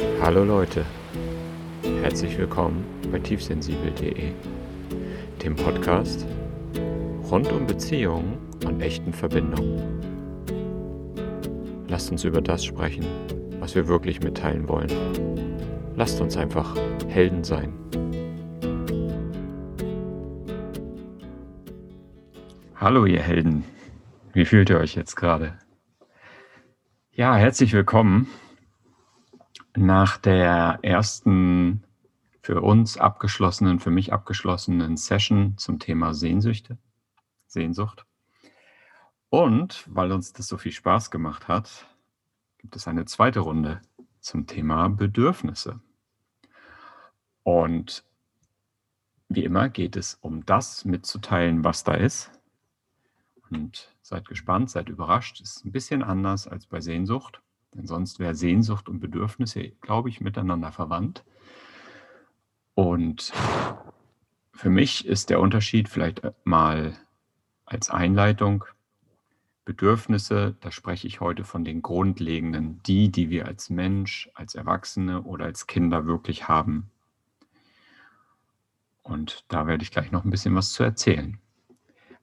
Hallo Leute, herzlich willkommen bei tiefsensibel.de, dem Podcast rund um Beziehungen und echten Verbindungen. Lasst uns über das sprechen, was wir wirklich mitteilen wollen. Lasst uns einfach Helden sein. Hallo ihr Helden, wie fühlt ihr euch jetzt gerade? Ja, herzlich willkommen nach der ersten für uns abgeschlossenen, für mich abgeschlossenen Session zum Thema Sehnsüchte, Sehnsucht. Und weil uns das so viel Spaß gemacht hat, gibt es eine zweite Runde zum Thema Bedürfnisse. Und wie immer geht es um das mitzuteilen, was da ist. Und seid gespannt, seid überrascht. Ist ein bisschen anders als bei Sehnsucht. Denn sonst wäre Sehnsucht und Bedürfnisse, glaube ich, miteinander verwandt. Und für mich ist der Unterschied vielleicht mal als Einleitung, Bedürfnisse, da spreche ich heute von den grundlegenden, die, die wir als Mensch, als Erwachsene oder als Kinder wirklich haben. Und da werde ich gleich noch ein bisschen was zu erzählen.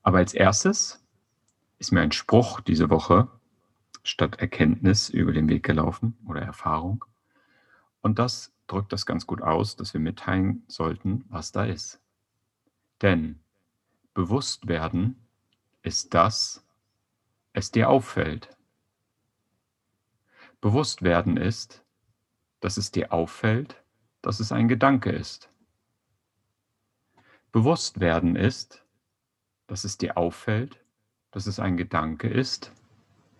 Aber als erstes ist mir ein Spruch diese Woche statt Erkenntnis über den Weg gelaufen oder Erfahrung. Und das drückt das ganz gut aus, dass wir mitteilen sollten, was da ist. Denn bewusst werden ist das, es dir auffällt. Bewusst werden ist, dass es dir auffällt, dass es ein Gedanke ist. Bewusst werden ist, dass es dir auffällt, dass es ein Gedanke ist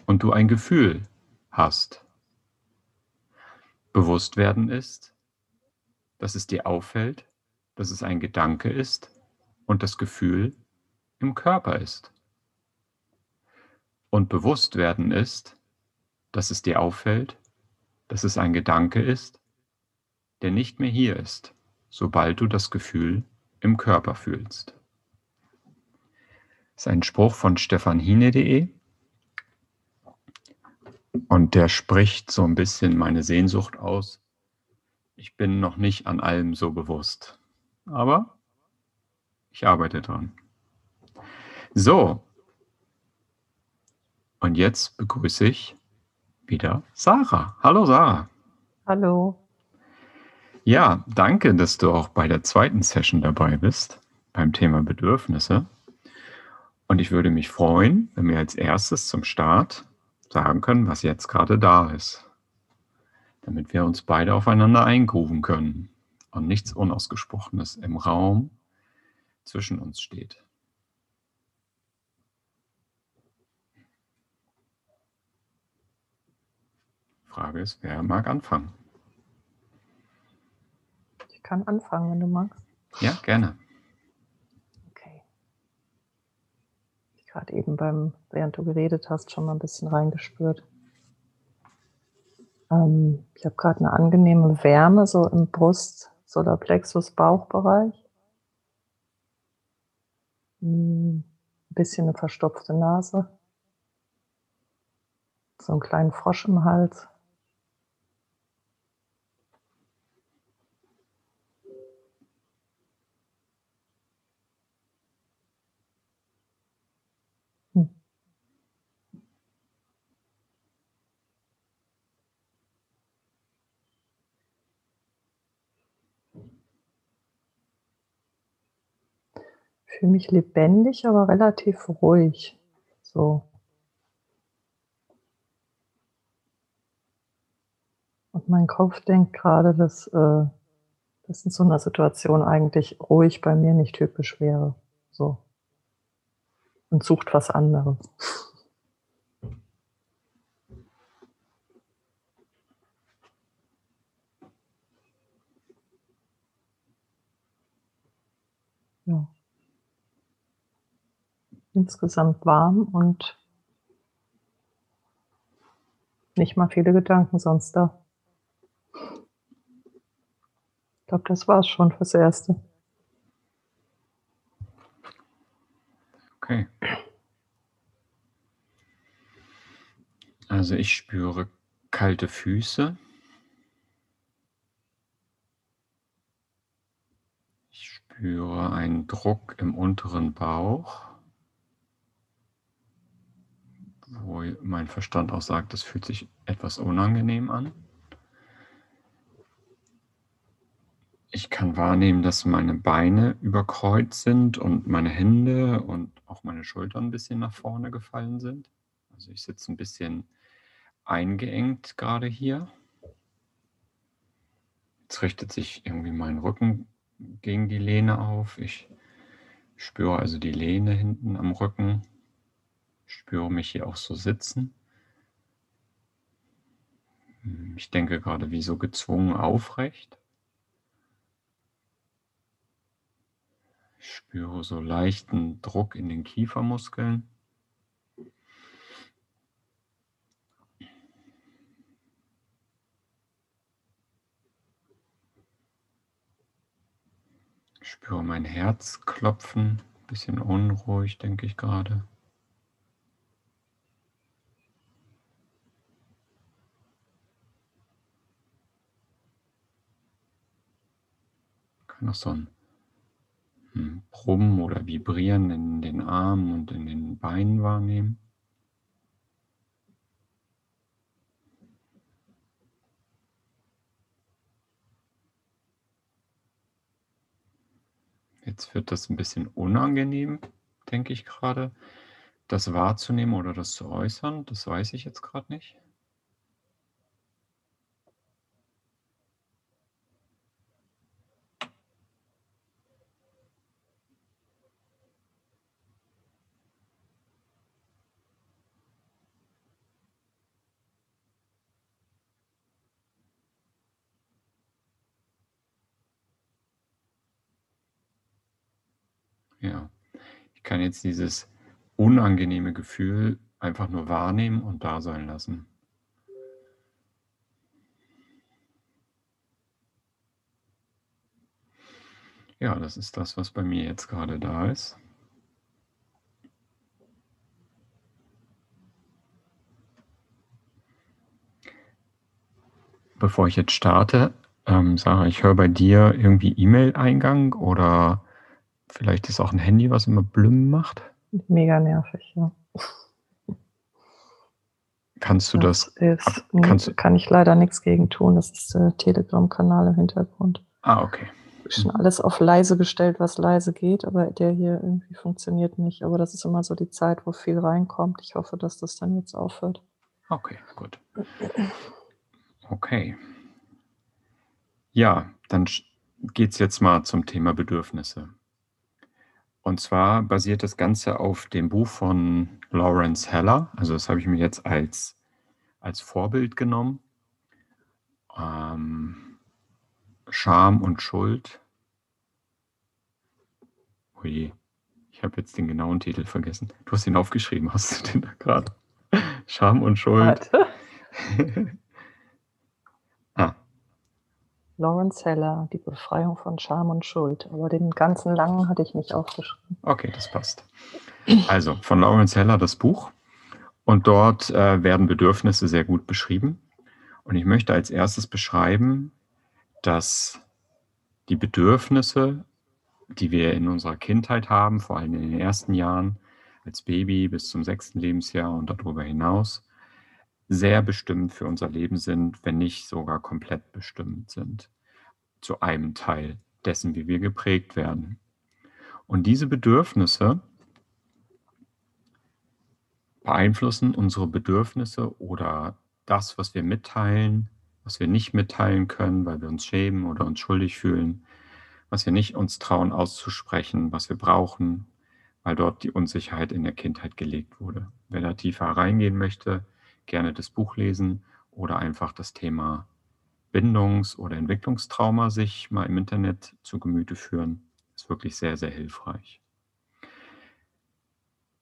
und du ein Gefühl hast. Bewusst werden ist, dass es dir auffällt, dass es ein Gedanke ist und das Gefühl im Körper ist. Und bewusst werden ist, dass es dir auffällt, dass es ein Gedanke ist, der nicht mehr hier ist, sobald du das Gefühl im Körper fühlst. Das ist ein Spruch von stefanhine.de und der spricht so ein bisschen meine Sehnsucht aus. Ich bin noch nicht an allem so bewusst. Aber ich arbeite dran. So. Und jetzt begrüße ich wieder Sarah. Hallo Sarah. Hallo. Ja, danke, dass du auch bei der zweiten Session dabei bist, beim Thema Bedürfnisse. Und ich würde mich freuen, wenn wir als erstes zum Start sagen können, was jetzt gerade da ist, damit wir uns beide aufeinander eingrooven können und nichts Unausgesprochenes im Raum zwischen uns steht. Frage ist, wer mag anfangen? Ich kann anfangen, wenn du magst. Ja, gerne. Gerade eben beim, während du geredet hast, schon mal ein bisschen reingespürt. Ähm, ich habe gerade eine angenehme Wärme so im Brust, Solarplexus, Bauchbereich. Hm, ein bisschen eine verstopfte Nase. So einen kleinen Frosch im Hals. Fühle mich lebendig, aber relativ ruhig. So. Und mein Kopf denkt gerade, dass äh, das in so einer Situation eigentlich ruhig bei mir nicht typisch wäre. So. Und sucht was anderes. insgesamt warm und nicht mal viele Gedanken sonst da. Ich glaube, das war es schon fürs Erste. Okay. Also ich spüre kalte Füße. Ich spüre einen Druck im unteren Bauch wo mein Verstand auch sagt, das fühlt sich etwas unangenehm an. Ich kann wahrnehmen, dass meine Beine überkreuzt sind und meine Hände und auch meine Schultern ein bisschen nach vorne gefallen sind. Also ich sitze ein bisschen eingeengt gerade hier. Jetzt richtet sich irgendwie mein Rücken gegen die Lehne auf. Ich spüre also die Lehne hinten am Rücken. Spüre mich hier auch so sitzen. Ich denke gerade wie so gezwungen aufrecht. Ich spüre so leichten Druck in den Kiefermuskeln. Ich spüre mein Herz klopfen, bisschen unruhig, denke ich gerade. Kann auch so ein Brummen oder Vibrieren in den Armen und in den Beinen wahrnehmen. Jetzt wird das ein bisschen unangenehm, denke ich gerade, das wahrzunehmen oder das zu äußern. Das weiß ich jetzt gerade nicht. Ja, ich kann jetzt dieses unangenehme Gefühl einfach nur wahrnehmen und da sein lassen. Ja, das ist das, was bei mir jetzt gerade da ist. Bevor ich jetzt starte, ähm, Sarah, ich höre bei dir irgendwie E-Mail-Eingang oder Vielleicht ist auch ein Handy, was immer Blüm macht. Mega nervig, ja. Kannst du das? das ist, kannst, kann ich leider nichts gegen tun. Das ist der Telegram-Kanal im Hintergrund. Ah, okay. Schon alles auf leise gestellt, was leise geht, aber der hier irgendwie funktioniert nicht. Aber das ist immer so die Zeit, wo viel reinkommt. Ich hoffe, dass das dann jetzt aufhört. Okay, gut. Okay. Ja, dann geht es jetzt mal zum Thema Bedürfnisse. Und zwar basiert das Ganze auf dem Buch von Lawrence Heller. Also das habe ich mir jetzt als, als Vorbild genommen. Ähm, Scham und Schuld. Oje, ich habe jetzt den genauen Titel vergessen. Du hast ihn aufgeschrieben, hast du den da gerade? Scham und Schuld. Lawrence Heller, Die Befreiung von Scham und Schuld. Aber den ganzen langen hatte ich nicht aufgeschrieben. Okay, das passt. Also von Lawrence Heller das Buch. Und dort äh, werden Bedürfnisse sehr gut beschrieben. Und ich möchte als erstes beschreiben, dass die Bedürfnisse, die wir in unserer Kindheit haben, vor allem in den ersten Jahren, als Baby bis zum sechsten Lebensjahr und darüber hinaus, sehr bestimmt für unser Leben sind, wenn nicht sogar komplett bestimmt sind, zu einem Teil dessen, wie wir geprägt werden. Und diese Bedürfnisse beeinflussen unsere Bedürfnisse oder das, was wir mitteilen, was wir nicht mitteilen können, weil wir uns schämen oder uns schuldig fühlen, was wir nicht uns trauen auszusprechen, was wir brauchen, weil dort die Unsicherheit in der Kindheit gelegt wurde. Wer da tiefer reingehen möchte, gerne das Buch lesen oder einfach das Thema Bindungs- oder Entwicklungstrauma sich mal im Internet zu Gemüte führen. Ist wirklich sehr, sehr hilfreich.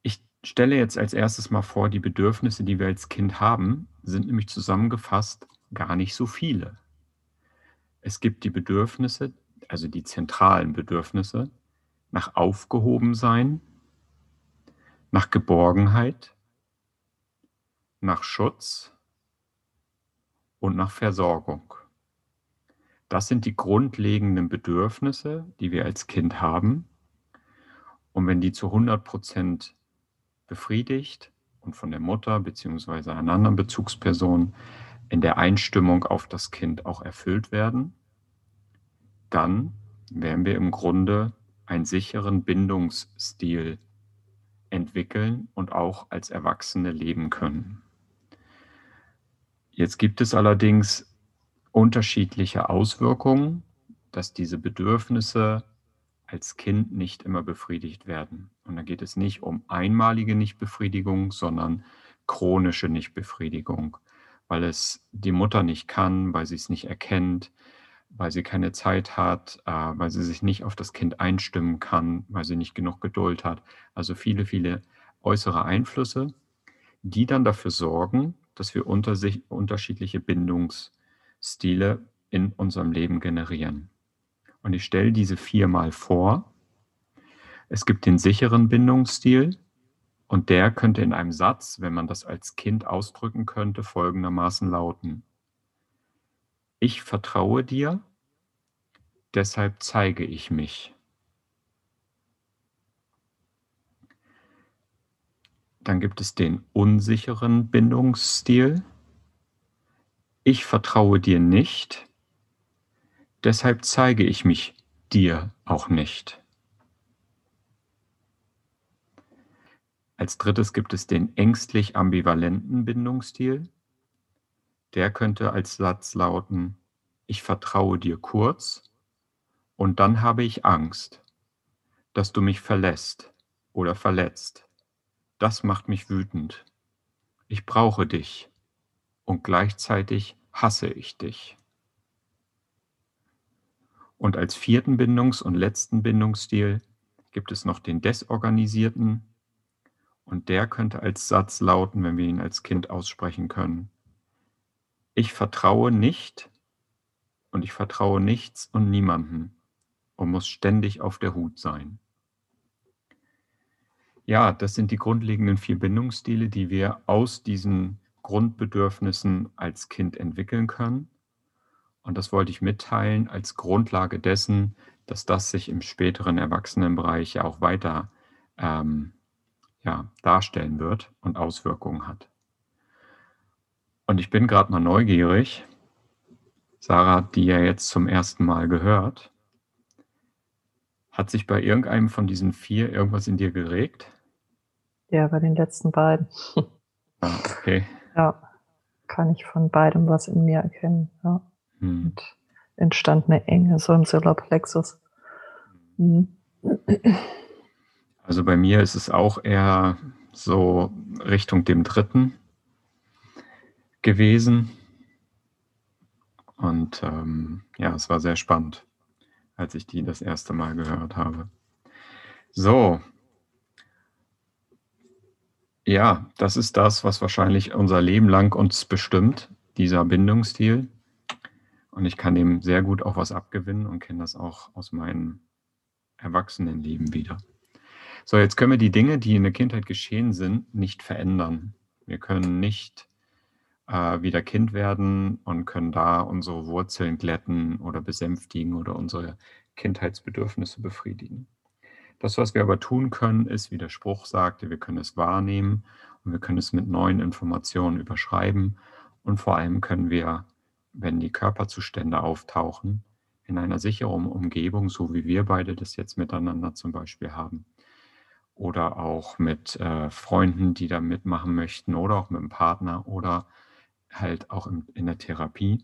Ich stelle jetzt als erstes mal vor, die Bedürfnisse, die wir als Kind haben, sind nämlich zusammengefasst gar nicht so viele. Es gibt die Bedürfnisse, also die zentralen Bedürfnisse, nach Aufgehobensein, nach Geborgenheit, nach Schutz und nach Versorgung. Das sind die grundlegenden Bedürfnisse, die wir als Kind haben. Und wenn die zu 100 Prozent befriedigt und von der Mutter bzw. einer anderen Bezugsperson in der Einstimmung auf das Kind auch erfüllt werden, dann werden wir im Grunde einen sicheren Bindungsstil entwickeln und auch als Erwachsene leben können. Jetzt gibt es allerdings unterschiedliche Auswirkungen, dass diese Bedürfnisse als Kind nicht immer befriedigt werden. Und da geht es nicht um einmalige Nichtbefriedigung, sondern chronische Nichtbefriedigung, weil es die Mutter nicht kann, weil sie es nicht erkennt, weil sie keine Zeit hat, äh, weil sie sich nicht auf das Kind einstimmen kann, weil sie nicht genug Geduld hat. Also viele, viele äußere Einflüsse, die dann dafür sorgen, dass wir unter sich unterschiedliche Bindungsstile in unserem Leben generieren. Und ich stelle diese viermal vor. Es gibt den sicheren Bindungsstil und der könnte in einem Satz, wenn man das als Kind ausdrücken könnte, folgendermaßen lauten. Ich vertraue dir, deshalb zeige ich mich. Dann gibt es den unsicheren Bindungsstil. Ich vertraue dir nicht, Deshalb zeige ich mich dir auch nicht. Als drittes gibt es den ängstlich ambivalenten Bindungsstil. Der könnte als Satz lauten, ich vertraue dir kurz und dann habe ich Angst, dass du mich verlässt oder verletzt. Das macht mich wütend. Ich brauche dich und gleichzeitig hasse ich dich. Und als vierten Bindungs- und letzten Bindungsstil gibt es noch den desorganisierten. Und der könnte als Satz lauten, wenn wir ihn als Kind aussprechen können. Ich vertraue nicht und ich vertraue nichts und niemanden und muss ständig auf der Hut sein. Ja, das sind die grundlegenden vier Bindungsstile, die wir aus diesen Grundbedürfnissen als Kind entwickeln können. Und das wollte ich mitteilen als Grundlage dessen, dass das sich im späteren Erwachsenenbereich ja auch weiter ähm, ja, darstellen wird und Auswirkungen hat. Und ich bin gerade mal neugierig. Sarah die ja jetzt zum ersten Mal gehört. Hat sich bei irgendeinem von diesen vier irgendwas in dir geregt? Ja, bei den letzten beiden. Ah, okay. Ja, kann ich von beidem was in mir erkennen. Ja. Hm. Und entstand eine Enge so im Solarplexus. Hm. Also bei mir ist es auch eher so Richtung dem dritten gewesen. Und ähm, ja, es war sehr spannend, als ich die das erste Mal gehört habe. So. Ja, das ist das, was wahrscheinlich unser Leben lang uns bestimmt, dieser Bindungsstil. Und ich kann dem sehr gut auch was abgewinnen und kenne das auch aus meinem Erwachsenenleben wieder. So, jetzt können wir die Dinge, die in der Kindheit geschehen sind, nicht verändern. Wir können nicht äh, wieder Kind werden und können da unsere Wurzeln glätten oder besänftigen oder unsere Kindheitsbedürfnisse befriedigen. Das, was wir aber tun können, ist, wie der Spruch sagte, wir können es wahrnehmen und wir können es mit neuen Informationen überschreiben und vor allem können wir wenn die Körperzustände auftauchen, in einer sicheren Umgebung, so wie wir beide das jetzt miteinander zum Beispiel haben. Oder auch mit äh, Freunden, die da mitmachen möchten, oder auch mit dem Partner oder halt auch in, in der Therapie.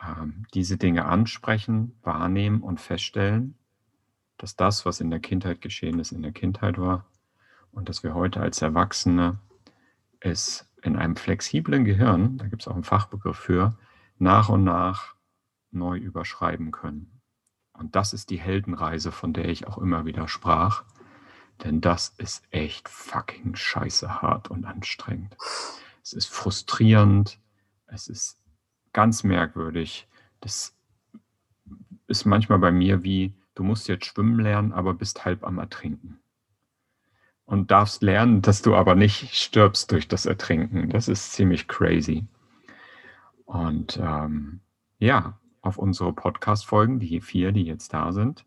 Ähm, diese Dinge ansprechen, wahrnehmen und feststellen, dass das, was in der Kindheit geschehen ist, in der Kindheit war und dass wir heute als Erwachsene es in einem flexiblen Gehirn, da gibt es auch einen Fachbegriff für, nach und nach neu überschreiben können. Und das ist die Heldenreise, von der ich auch immer wieder sprach. Denn das ist echt fucking scheiße hart und anstrengend. Es ist frustrierend. Es ist ganz merkwürdig. Das ist manchmal bei mir wie, du musst jetzt schwimmen lernen, aber bist halb am Ertrinken. Und darfst lernen, dass du aber nicht stirbst durch das Ertrinken. Das ist ziemlich crazy. Und ähm, ja, auf unsere Podcast-Folgen, die vier, die jetzt da sind,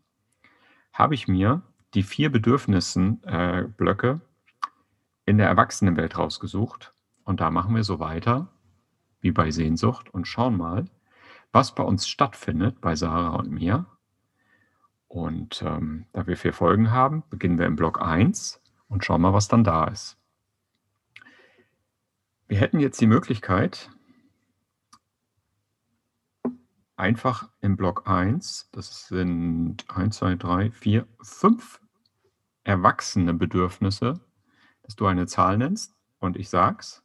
habe ich mir die vier Bedürfnissen-Blöcke äh, in der Erwachsenenwelt rausgesucht. Und da machen wir so weiter wie bei Sehnsucht und schauen mal, was bei uns stattfindet, bei Sarah und mir. Und ähm, da wir vier Folgen haben, beginnen wir im Block 1 und schauen mal, was dann da ist. Wir hätten jetzt die Möglichkeit, einfach im Block 1, das sind 1, 2, 3, 4, 5 erwachsene Bedürfnisse, dass du eine Zahl nennst und ich sag's,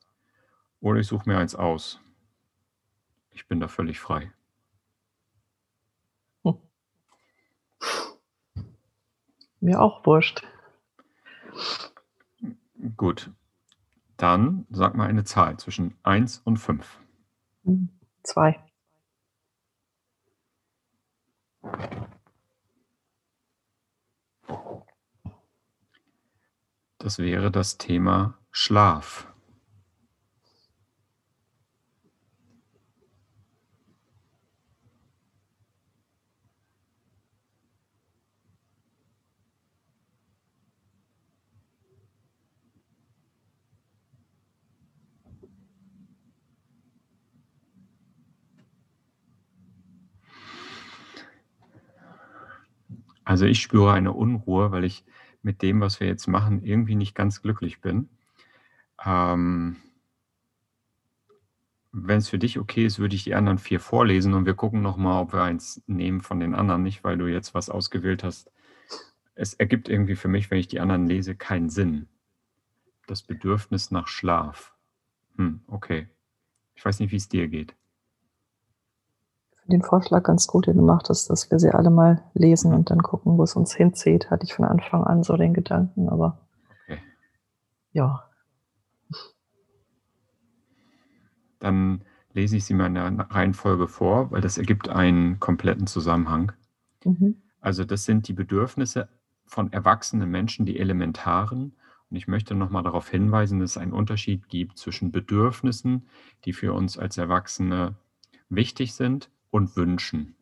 oder ich suche mir eins aus. Ich bin da völlig frei. Mir auch wurscht. Gut. Dann sag mal eine Zahl zwischen 1 und 5. 2. Das wäre das Thema Schlaf. Also ich spüre eine Unruhe, weil ich mit dem, was wir jetzt machen, irgendwie nicht ganz glücklich bin. Ähm, Wenn es für dich okay ist, würde ich die anderen vier vorlesen und wir gucken nochmal, ob wir eins nehmen von den anderen, nicht weil du jetzt was ausgewählt hast. Es ergibt irgendwie für mich, wenn ich die anderen lese, keinen Sinn. Das Bedürfnis nach Schlaf. Hm, okay. Ich weiß nicht, wie es dir geht den Vorschlag ganz gut, den du machtest, dass wir sie alle mal lesen und dann gucken, wo es uns hinzieht. Hatte ich von Anfang an so den Gedanken, aber okay. ja. Dann lese ich sie mal in der Reihenfolge vor, weil das ergibt einen kompletten Zusammenhang. Mhm. Also das sind die Bedürfnisse von erwachsenen Menschen, die elementaren. Und ich möchte nochmal darauf hinweisen, dass es einen Unterschied gibt zwischen Bedürfnissen, die für uns als Erwachsene wichtig sind, und Wünschen.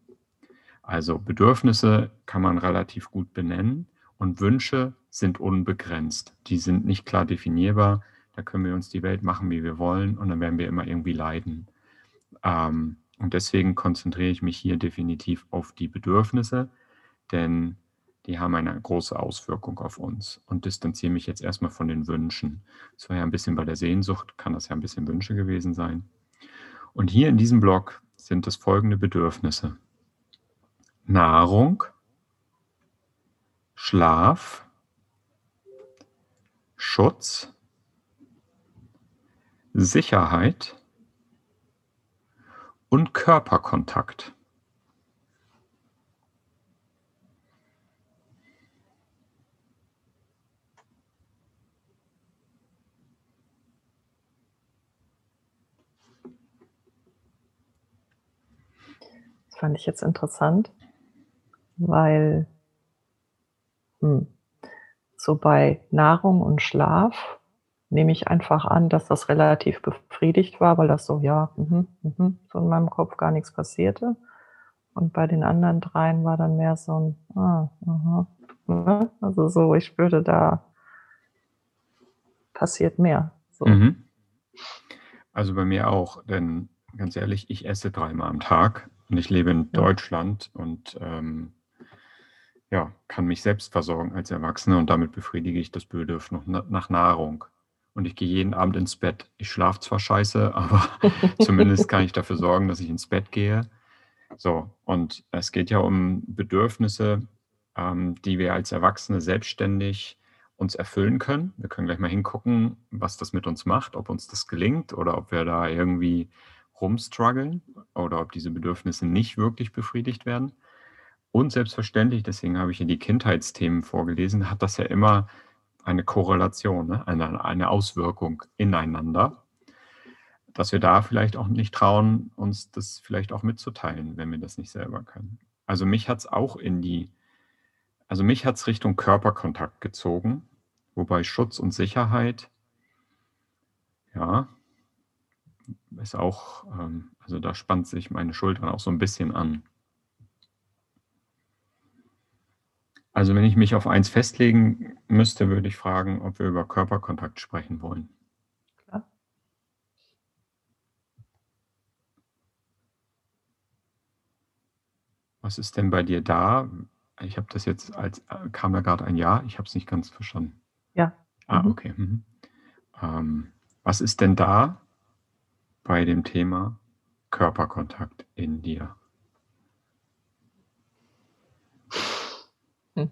Also Bedürfnisse kann man relativ gut benennen und Wünsche sind unbegrenzt. Die sind nicht klar definierbar. Da können wir uns die Welt machen, wie wir wollen und dann werden wir immer irgendwie leiden. Ähm, und deswegen konzentriere ich mich hier definitiv auf die Bedürfnisse, denn die haben eine große Auswirkung auf uns und distanziere mich jetzt erstmal von den Wünschen. Das war ja ein bisschen bei der Sehnsucht, kann das ja ein bisschen Wünsche gewesen sein. Und hier in diesem Blog sind es folgende Bedürfnisse. Nahrung, Schlaf, Schutz, Sicherheit und Körperkontakt. Fand ich jetzt interessant, weil hm, so bei Nahrung und Schlaf nehme ich einfach an, dass das relativ befriedigt war, weil das so, ja, mh, mh, so in meinem Kopf gar nichts passierte. Und bei den anderen dreien war dann mehr so ein, ah, aha, ne? also so, ich würde da passiert mehr. So. Mhm. Also bei mir auch, denn ganz ehrlich, ich esse dreimal am Tag und ich lebe in ja. Deutschland und ähm, ja, kann mich selbst versorgen als Erwachsener und damit befriedige ich das Bedürfnis nach Nahrung. Und ich gehe jeden Abend ins Bett. Ich schlafe zwar scheiße, aber zumindest kann ich dafür sorgen, dass ich ins Bett gehe. So, und es geht ja um Bedürfnisse, ähm, die wir als Erwachsene selbstständig uns erfüllen können. Wir können gleich mal hingucken, was das mit uns macht, ob uns das gelingt oder ob wir da irgendwie rumstruggeln oder ob diese Bedürfnisse nicht wirklich befriedigt werden. Und selbstverständlich, deswegen habe ich hier die Kindheitsthemen vorgelesen, hat das ja immer eine Korrelation, ne? eine, eine Auswirkung ineinander, dass wir da vielleicht auch nicht trauen, uns das vielleicht auch mitzuteilen, wenn wir das nicht selber können. Also mich hat es auch in die, also mich hat es Richtung Körperkontakt gezogen, wobei Schutz und Sicherheit, ja, ist auch, ähm, also da spannt sich meine Schultern auch so ein bisschen an. Also wenn ich mich auf eins festlegen müsste, würde ich fragen, ob wir über Körperkontakt sprechen wollen. Klar. Was ist denn bei dir da? Ich habe das jetzt als kam da gerade ein Ja, ich habe es nicht ganz verstanden. Ja. Ah, Mhm. okay. Mhm. Ähm, was ist denn da bei dem Thema Körperkontakt in dir? Hm.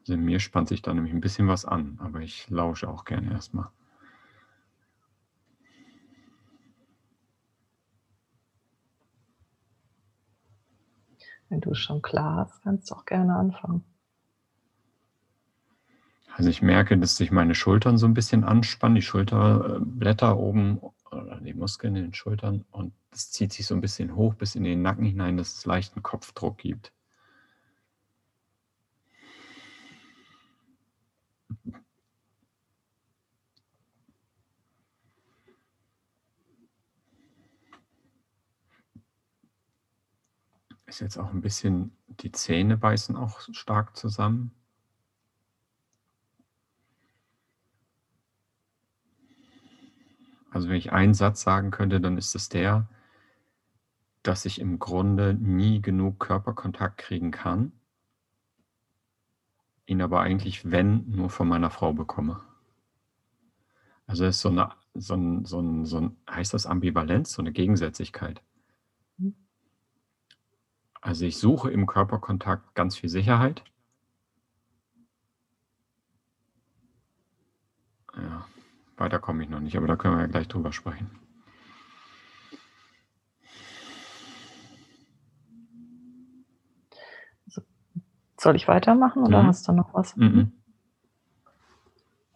Also mir spannt sich da nämlich ein bisschen was an, aber ich lausche auch gerne erstmal. Wenn du es schon klar hast, kannst du auch gerne anfangen. Also ich merke, dass sich meine Schultern so ein bisschen anspannen, die Schulterblätter oben oder die Muskeln in den Schultern und das zieht sich so ein bisschen hoch bis in den Nacken hinein, dass es leichten Kopfdruck gibt. Ist jetzt auch ein bisschen die Zähne beißen auch stark zusammen. Also wenn ich einen Satz sagen könnte, dann ist es der, dass ich im Grunde nie genug Körperkontakt kriegen kann, ihn aber eigentlich, wenn, nur von meiner Frau bekomme. Also es ist so eine, so ein, so ein, so ein, heißt das Ambivalenz, so eine Gegensätzlichkeit. Mhm. Also ich suche im Körperkontakt ganz viel Sicherheit. Weiter komme ich noch nicht, aber da können wir ja gleich drüber sprechen. Soll ich weitermachen oder Mhm. hast du noch was? Mhm.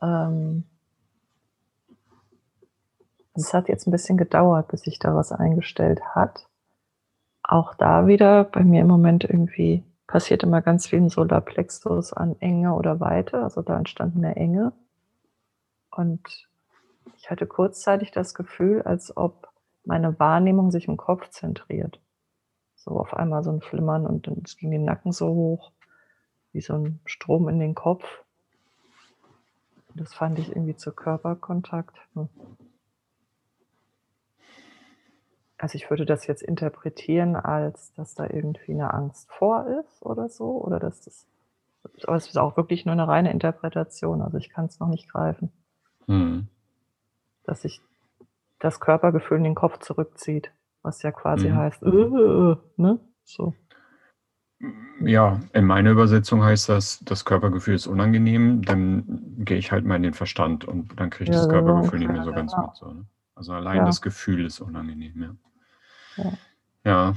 Ähm, es hat jetzt ein bisschen gedauert, bis sich da was eingestellt hat. Auch da wieder bei mir im Moment irgendwie passiert immer ganz viel im Solarplexus an Enge oder Weite, also da entstand 'ne Enge. Und ich hatte kurzzeitig das Gefühl, als ob meine Wahrnehmung sich im Kopf zentriert. So auf einmal so 'n Flimmern und dann es ging den Nacken so hoch, wie so 'n Strom in den Kopf. Das fand ich irgendwie zu Körperkontakt, hm. Also, ich würde das jetzt interpretieren, als dass da irgendwie 'ne Angst vor ist oder so oder dass das aber es ist auch wirklich nur 'ne reine Interpretation, also, ich kann's noch nicht greifen. Mhm. Dass sich das Körpergefühl in den Kopf zurückzieht, was ja quasi Mhm. heißt, äh, ne, so. Ja, in meiner Übersetzung heißt das, das Körpergefühl ist unangenehm, dann gehe ich halt mal in den Verstand und dann kriege ich Ja, das so Körpergefühl nicht mehr so ganz ja. mit so, ne? Also, allein Ja. das Gefühl ist unangenehm. Ja. Ja.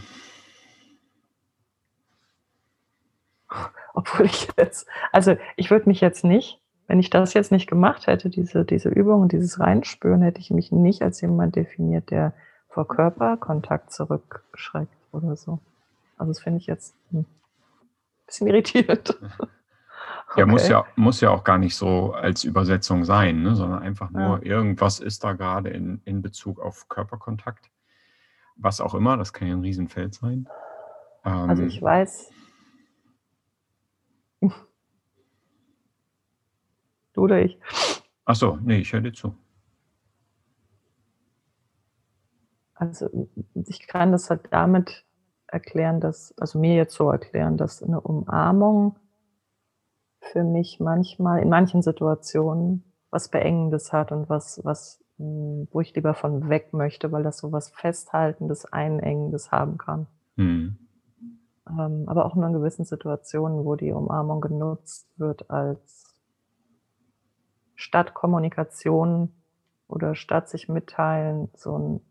Obwohl ich jetzt also, ich würde mich jetzt nicht wenn ich das jetzt nicht gemacht hätte, diese diese Übung und dieses Reinspüren, hätte ich mich nicht als jemand definiert, der vor Körperkontakt zurückschreckt oder so. Also, das finde ich jetzt, hm, bisschen irritierend. Ja, muss ja muss ja auch gar nicht so als Übersetzung sein, ne, sondern einfach Ja. nur irgendwas ist da grade in in Bezug auf Körperkontakt. Was auch immer, das kann ja 'n Riesenfeld sein. Also, ich Ähm weiß Du oder ich? Ach so, ne, ich höre dir zu. Also, ich kann das halt damit erklären, dass also, mir jetzt so erklären, dass 'ne Umarmung für mich manchmal in manchen Situationen was Beengendes hat und was was hm, wo ich lieber von weg möchte, weil das so was Festhaltendes, Einengendes haben kann. Mhm. Aber auch nur in gewissen Situationen, wo die Umarmung genutzt wird als statt Kommunikation oder statt sich mitteilen, so 'n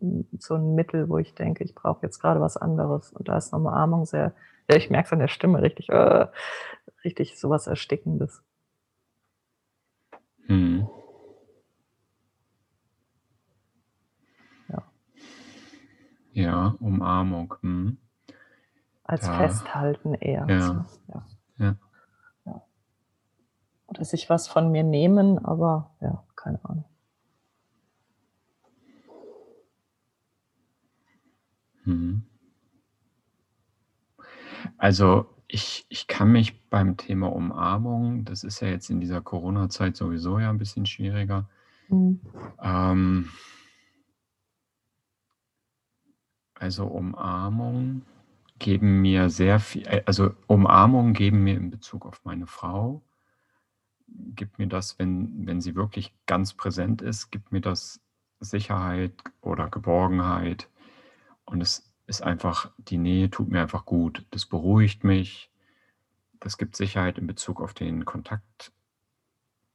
hm, so 'n Mittel, wo ich denke, ich brauche jetzt grade was anderes. Und da ist 'ne Umarmung sehr ja, ich merke es an der Stimme richtig, äh, richtig so was Erstickendes. Mhm. Ja. Ja, Umarmung, mhm. Als Da Festhalten eher so, ja. ja. Ja. Ja. Oder sich was von mir nehmen, aber ja, keine Ahnung. Mhm. Also ich, ich kann mich beim Thema Umarmung, das ist ja jetzt in dieser Corona-Zeit sowieso ja ein bisschen schwieriger. Mhm. Ähm, also Umarmung geben mir sehr viel, also Umarmung geben mir in Bezug auf meine Frau, gibt mir das, wenn, wenn sie wirklich ganz präsent ist, gibt mir das Sicherheit oder Geborgenheit. Und es ist einfach, die Nähe tut mir einfach gut. Das beruhigt mich. Das gibt Sicherheit in Bezug auf den Kontakt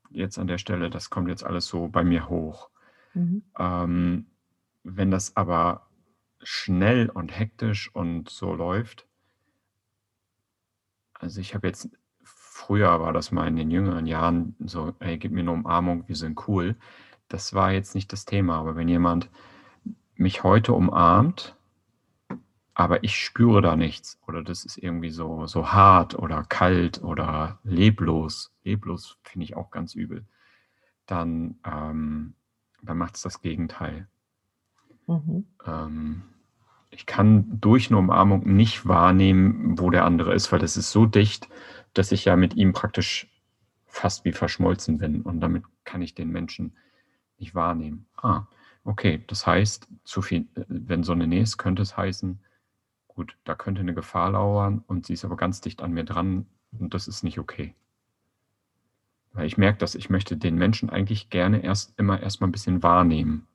jetzt an der Stelle. Das kommt jetzt alles so bei mir hoch. Mhm. Ähm, wenn das aber schnell und hektisch und so läuft, also ich habe jetzt, früher war das mal in den jüngeren Jahren so, ey, gib mir eine Umarmung, wir sind cool. Das war jetzt nicht das Thema, aber wenn jemand mich heute umarmt, aber ich spüre da nichts oder das ist irgendwie so, so hart oder kalt oder leblos. Leblos finde ich auch ganz übel. Dann, ähm, dann macht es das Gegenteil. Mhm. Ähm, ich kann durch eine Umarmung nicht wahrnehmen, wo der andere ist, weil das ist so dicht, dass ich ja mit ihm praktisch fast wie verschmolzen bin und damit kann ich den Menschen nicht wahrnehmen. Ah, okay, das heißt, zu viel, wenn so eine Nähe ist, könnte es heißen, gut, da könnte eine Gefahr lauern und sie ist aber ganz dicht an mir dran und das ist nicht okay. Weil ich merke, dass ich möchte den Menschen eigentlich gerne erst immer erstmal ein bisschen wahrnehmen.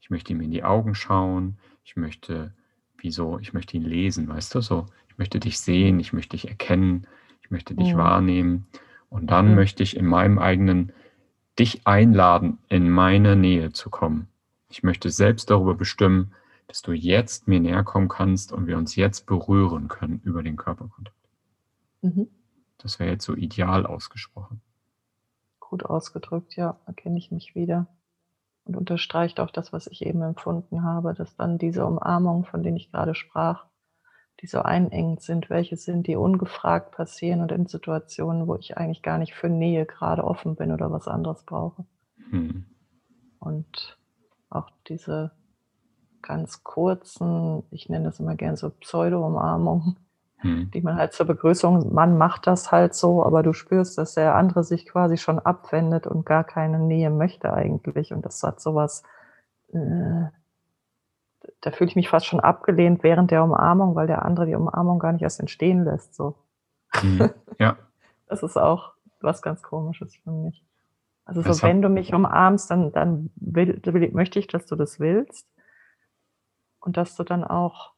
Ich möchte ihm in die Augen schauen, ich möchte, wieso, ich möchte ihn lesen, weißt du, so, ich möchte dich sehen, ich möchte dich erkennen, möchte dich Mhm. wahrnehmen und dann Mhm. möchte ich in meinem eigenen dich einladen, in meine Nähe zu kommen. Ich möchte selbst darüber bestimmen, dass du jetzt mir näher kommen kannst und wir uns jetzt berühren können über den Körperkontakt. Mhm. Das wäre jetzt so ideal ausgesprochen. Gut ausgedrückt, ja, erkenne ich mich wieder. Und unterstreicht auch das, was ich eben empfunden habe, dass dann diese Umarmungen, von denen ich gerade sprach, die so einengend sind, welche sind, die ungefragt passieren und in Situationen, wo ich eigentlich gar nicht für Nähe gerade offen bin oder was anderes brauche. Hm. Und auch diese ganz kurzen, ich nenne das immer gern so Pseudo-Umarmungen, Hm. die man halt zur Begrüßung, man macht das halt so, aber du spürst, dass der andere sich quasi schon abwendet und gar keine Nähe möchte eigentlich. Und das hat sowas, äh, da fühle ich mich fast schon abgelehnt während der Umarmung, weil der andere die Umarmung gar nicht erst entstehen lässt. So. Hm. Ja, Das ist auch was ganz Komisches für mich. Also so, wenn du mich umarmst, dann, dann will, will, möchte ich, dass du das willst. Und dass du dann auch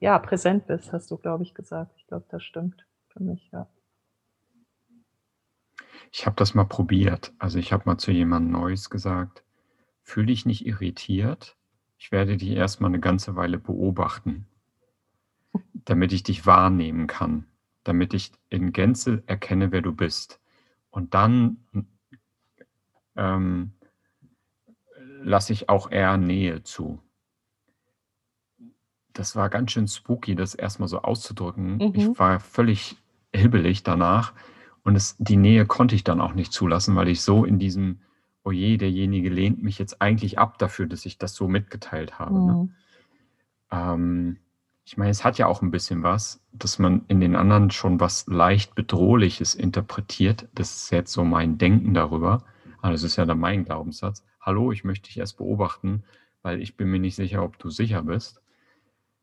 ja, präsent bist, hast du, glaube ich, gesagt. Ich glaube, das stimmt für mich, ja. ich habe das mal probiert. Also ich habe mal zu jemandem Neues gesagt, fühl dich nicht irritiert. Ich werde dich erstmal eine ganze Weile beobachten, damit ich dich wahrnehmen kann, damit ich in Gänze erkenne, wer du bist. Und dann ähm, lasse ich auch eher Nähe zu. Das war ganz schön spooky, das erstmal so auszudrücken. Mhm. Ich war völlig hibbelig danach und es, die Nähe konnte ich dann auch nicht zulassen, weil ich so in diesem, oh je, derjenige lehnt mich jetzt eigentlich ab dafür, dass ich das so mitgeteilt habe. Ne? Mhm. Ähm, ich meine, es hat ja auch ein bisschen was, dass man in den anderen schon was leicht Bedrohliches interpretiert. Das ist jetzt so mein Denken darüber. Aber das ist ja dann mein Glaubenssatz. Hallo, ich möchte dich erst beobachten, weil ich bin mir nicht sicher, ob du sicher bist.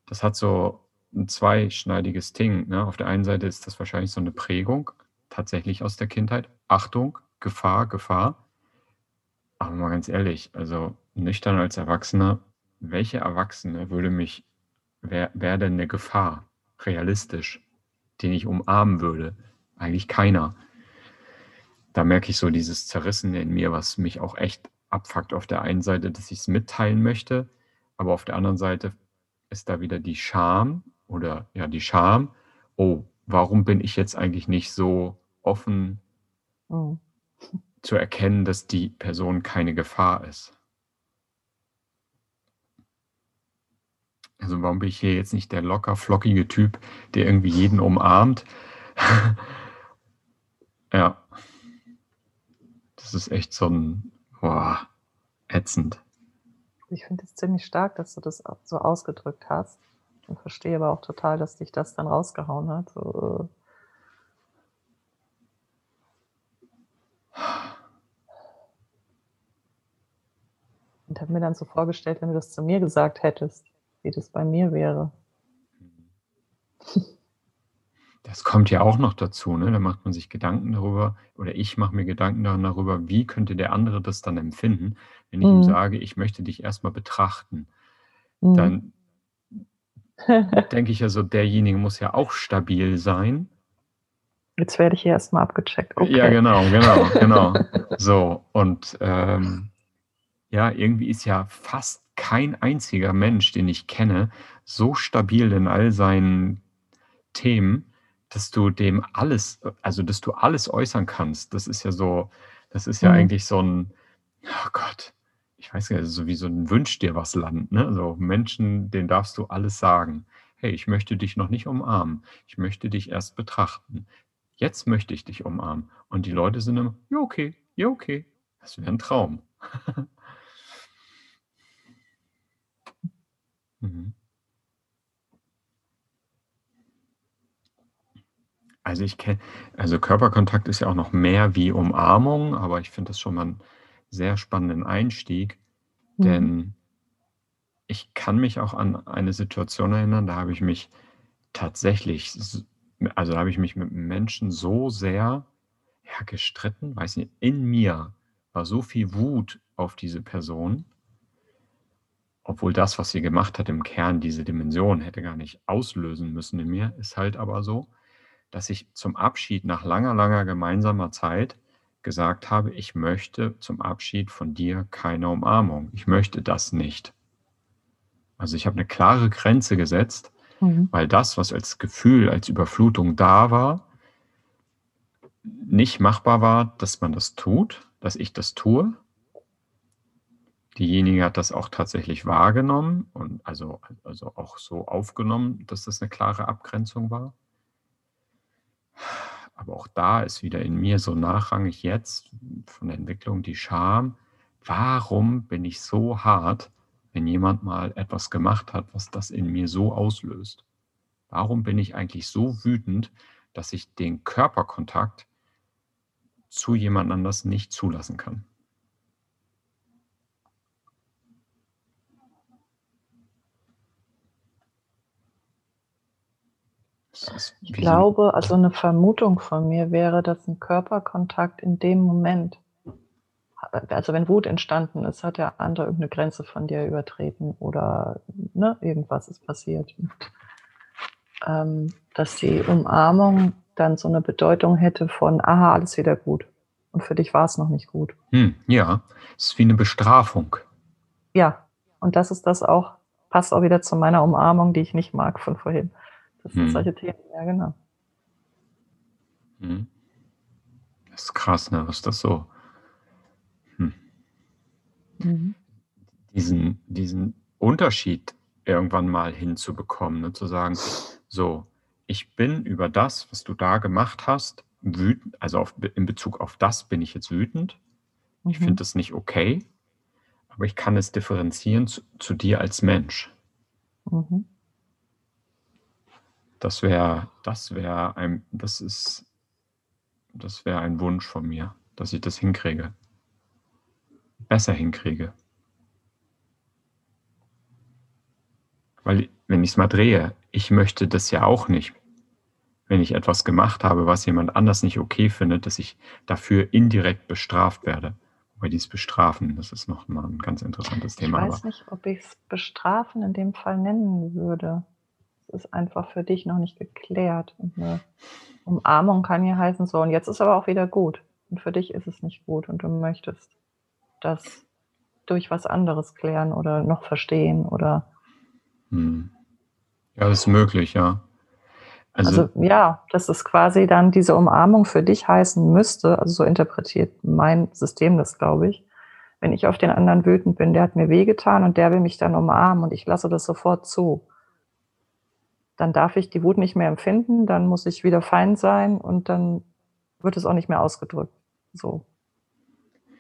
Das hat so ein zweischneidiges Ding. Ne? Auf der einen Seite ist das wahrscheinlich so eine Prägung, tatsächlich aus der Kindheit. Achtung, Gefahr, Gefahr. Aber mal ganz ehrlich, also nüchtern als Erwachsener, welche Erwachsene würde mich, wäre denn eine Gefahr, realistisch, den ich umarmen würde? Eigentlich keiner. Da merke ich so dieses Zerrissene in mir, was mich auch echt abfuckt. Auf der einen Seite, dass ich es mitteilen möchte, aber auf der anderen Seite ist da wieder die Scham oder ja, die Scham. Oh, warum bin ich jetzt eigentlich nicht so offen Mhm. Zu erkennen, dass die Person keine Gefahr ist? Also warum bin ich hier jetzt nicht der locker flockige Typ, der irgendwie jeden umarmt ja. Das ist echt so ein, boah, ätzend. Ich finde es ziemlich stark, dass du das so ausgedrückt hast und verstehe aber auch total, dass dich das dann rausgehauen hat. So, und habe mir dann so vorgestellt, wenn du das zu mir gesagt hättest, wie das bei mir wäre. Das kommt ja auch noch dazu, ne? Da macht man sich Gedanken darüber, oder ich mache mir Gedanken darüber, wie könnte der andere das dann empfinden, wenn ich ihm Mhm. sage, ich möchte dich erstmal betrachten. Mhm. Dann denke ich ja so, derjenige muss ja auch stabil sein. Jetzt werde ich hier erstmal abgecheckt. Ja, Okay. genau, genau, genau. So, und ähm, ja, irgendwie ist ja fast kein einziger Mensch, den ich kenne, so stabil in all seinen Themen, dass du dem alles, also dass du alles äußern kannst. Das ist ja so, das ist ja Mhm. eigentlich so ein, oh Gott, ich weiß nicht, so wie so ein Wünsch dir was Land, ne? So Menschen, denen darfst du alles sagen. Hey, ich möchte dich noch nicht umarmen. Ich möchte dich erst betrachten. Jetzt möchte ich dich umarmen. Und die Leute sind immer, ja, okay, ja, okay. Das wäre ein Traum. mhm. Also ich kenne, also Körperkontakt ist ja auch noch mehr wie Umarmung, aber ich finde das schon mal einen sehr spannenden Einstieg, Mhm. denn ich kann mich auch an eine Situation erinnern, da habe ich mich tatsächlich, s- also da habe ich mich mit Menschen so sehr ja, gestritten, weiß nicht, in mir war so viel Wut auf diese Person, obwohl das, was sie gemacht hat, im Kern diese Dimension hätte gar nicht auslösen müssen in mir, ist halt aber so, dass ich zum Abschied nach langer, langer gemeinsamer Zeit gesagt habe, ich möchte zum Abschied von dir keine Umarmung. Ich möchte das nicht. Also ich habe eine klare Grenze gesetzt, Mhm. weil das, was als Gefühl, als Überflutung da war, nicht machbar war, dass man das tut, dass ich das tue. Diejenige hat das auch tatsächlich wahrgenommen und also, also auch so aufgenommen, dass das eine klare Abgrenzung war. Aber auch da ist wieder in mir so nachrangig jetzt von der Entwicklung die Scham. Warum bin ich so hart, wenn jemand mal etwas gemacht hat, was das in mir so auslöst? Warum bin ich eigentlich so wütend, dass ich den Körperkontakt zu jemand anders nicht zulassen kann? Ich glaube, also eine Vermutung von mir wäre, dass ein Körperkontakt in dem Moment, also wenn Wut entstanden ist, hat der andere irgendeine Grenze von dir übertreten oder ne, irgendwas ist passiert. Und, ähm, dass die Umarmung dann so eine Bedeutung hätte von, aha, alles wieder gut. Und für dich war es noch nicht gut. Hm, ja, es ist wie eine Bestrafung. Ja, und das ist das auch, passt auch wieder zu meiner Umarmung, die ich nicht mag von vorhin. Das sind Hm. solche Themen, ja genau. Hm. Das ist krass, ne? Was ist das so? Hm. Mhm. Diesen, diesen Unterschied irgendwann mal hinzubekommen, ne? zu sagen, so, ich bin über das, was du da gemacht hast, wütend, also auf, in Bezug auf das bin ich jetzt wütend. Ich Mhm. finde das nicht okay, aber ich kann es differenzieren zu, zu dir als Mensch. Mhm. Das wäre, das wäre ein, das ist, das wäre ein Wunsch von mir, dass ich das hinkriege. Besser hinkriege. Weil, wenn ich es mal drehe, ich möchte das ja auch nicht, wenn ich etwas gemacht habe, was jemand anders nicht okay findet, dass ich dafür indirekt bestraft werde. Wobei dieses Bestrafen, das ist noch mal ein ganz interessantes Ich Thema. weiß Aber nicht, ob ich es bestrafen in dem Fall nennen würde. Ist einfach für dich noch nicht geklärt. Und eine Umarmung kann ja heißen, so, und jetzt ist aber auch wieder gut. Und für dich ist es nicht gut und du möchtest das durch was anderes klären oder noch verstehen oder hm. ja, das ist möglich, ja. Also, Also ja, dass es quasi dann diese Umarmung für dich heißen müsste, also so interpretiert mein System das, glaube ich. Wenn ich auf den anderen wütend bin, der hat mir wehgetan und der will mich dann umarmen und ich lasse das sofort zu, dann darf ich die Wut nicht mehr empfinden, dann muss ich wieder fein sein und dann wird es auch nicht mehr ausgedrückt. So.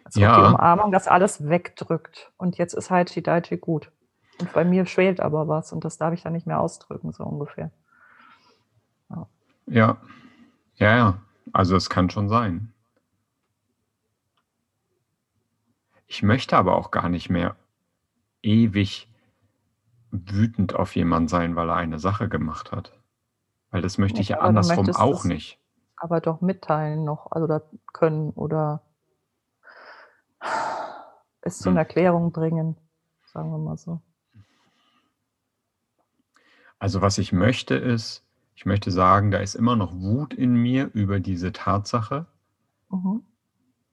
Als ja. die Umarmung das alles wegdrückt. Und jetzt ist halt die Daichi gut. Und bei mir schwelt aber was und das darf ich dann nicht mehr ausdrücken, so ungefähr. Ja. Ja, ja, ja. Also es kann schon sein. Ich möchte aber auch gar nicht mehr ewig wütend auf jemanden sein, weil er eine Sache gemacht hat. Weil das möchte ich ja andersrum auch nicht. Aber doch mitteilen noch, also da können oder es zu einer hm. Erklärung bringen, sagen wir mal so. Also was ich möchte ist, ich möchte sagen, da ist immer noch Wut in mir über diese Tatsache. Mhm.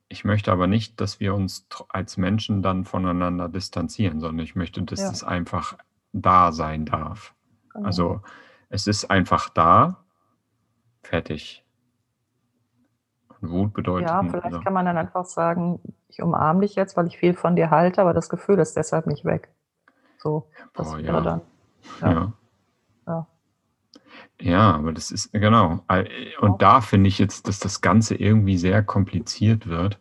Ich möchte aber nicht, dass wir uns als Menschen dann voneinander distanzieren, sondern ich möchte, dass ja. es einfach da sein darf. Genau. Also es ist einfach da, fertig. Und Wut bedeutet. Ja, vielleicht also, kann man dann einfach sagen, ich umarme dich jetzt, weil ich viel von dir halte, aber das Gefühl ist deshalb nicht weg. So, das Boah, ja. dann. Ja. ja. ja. Ja, aber das ist, genau. Und da finde ich jetzt, dass das Ganze irgendwie sehr kompliziert wird,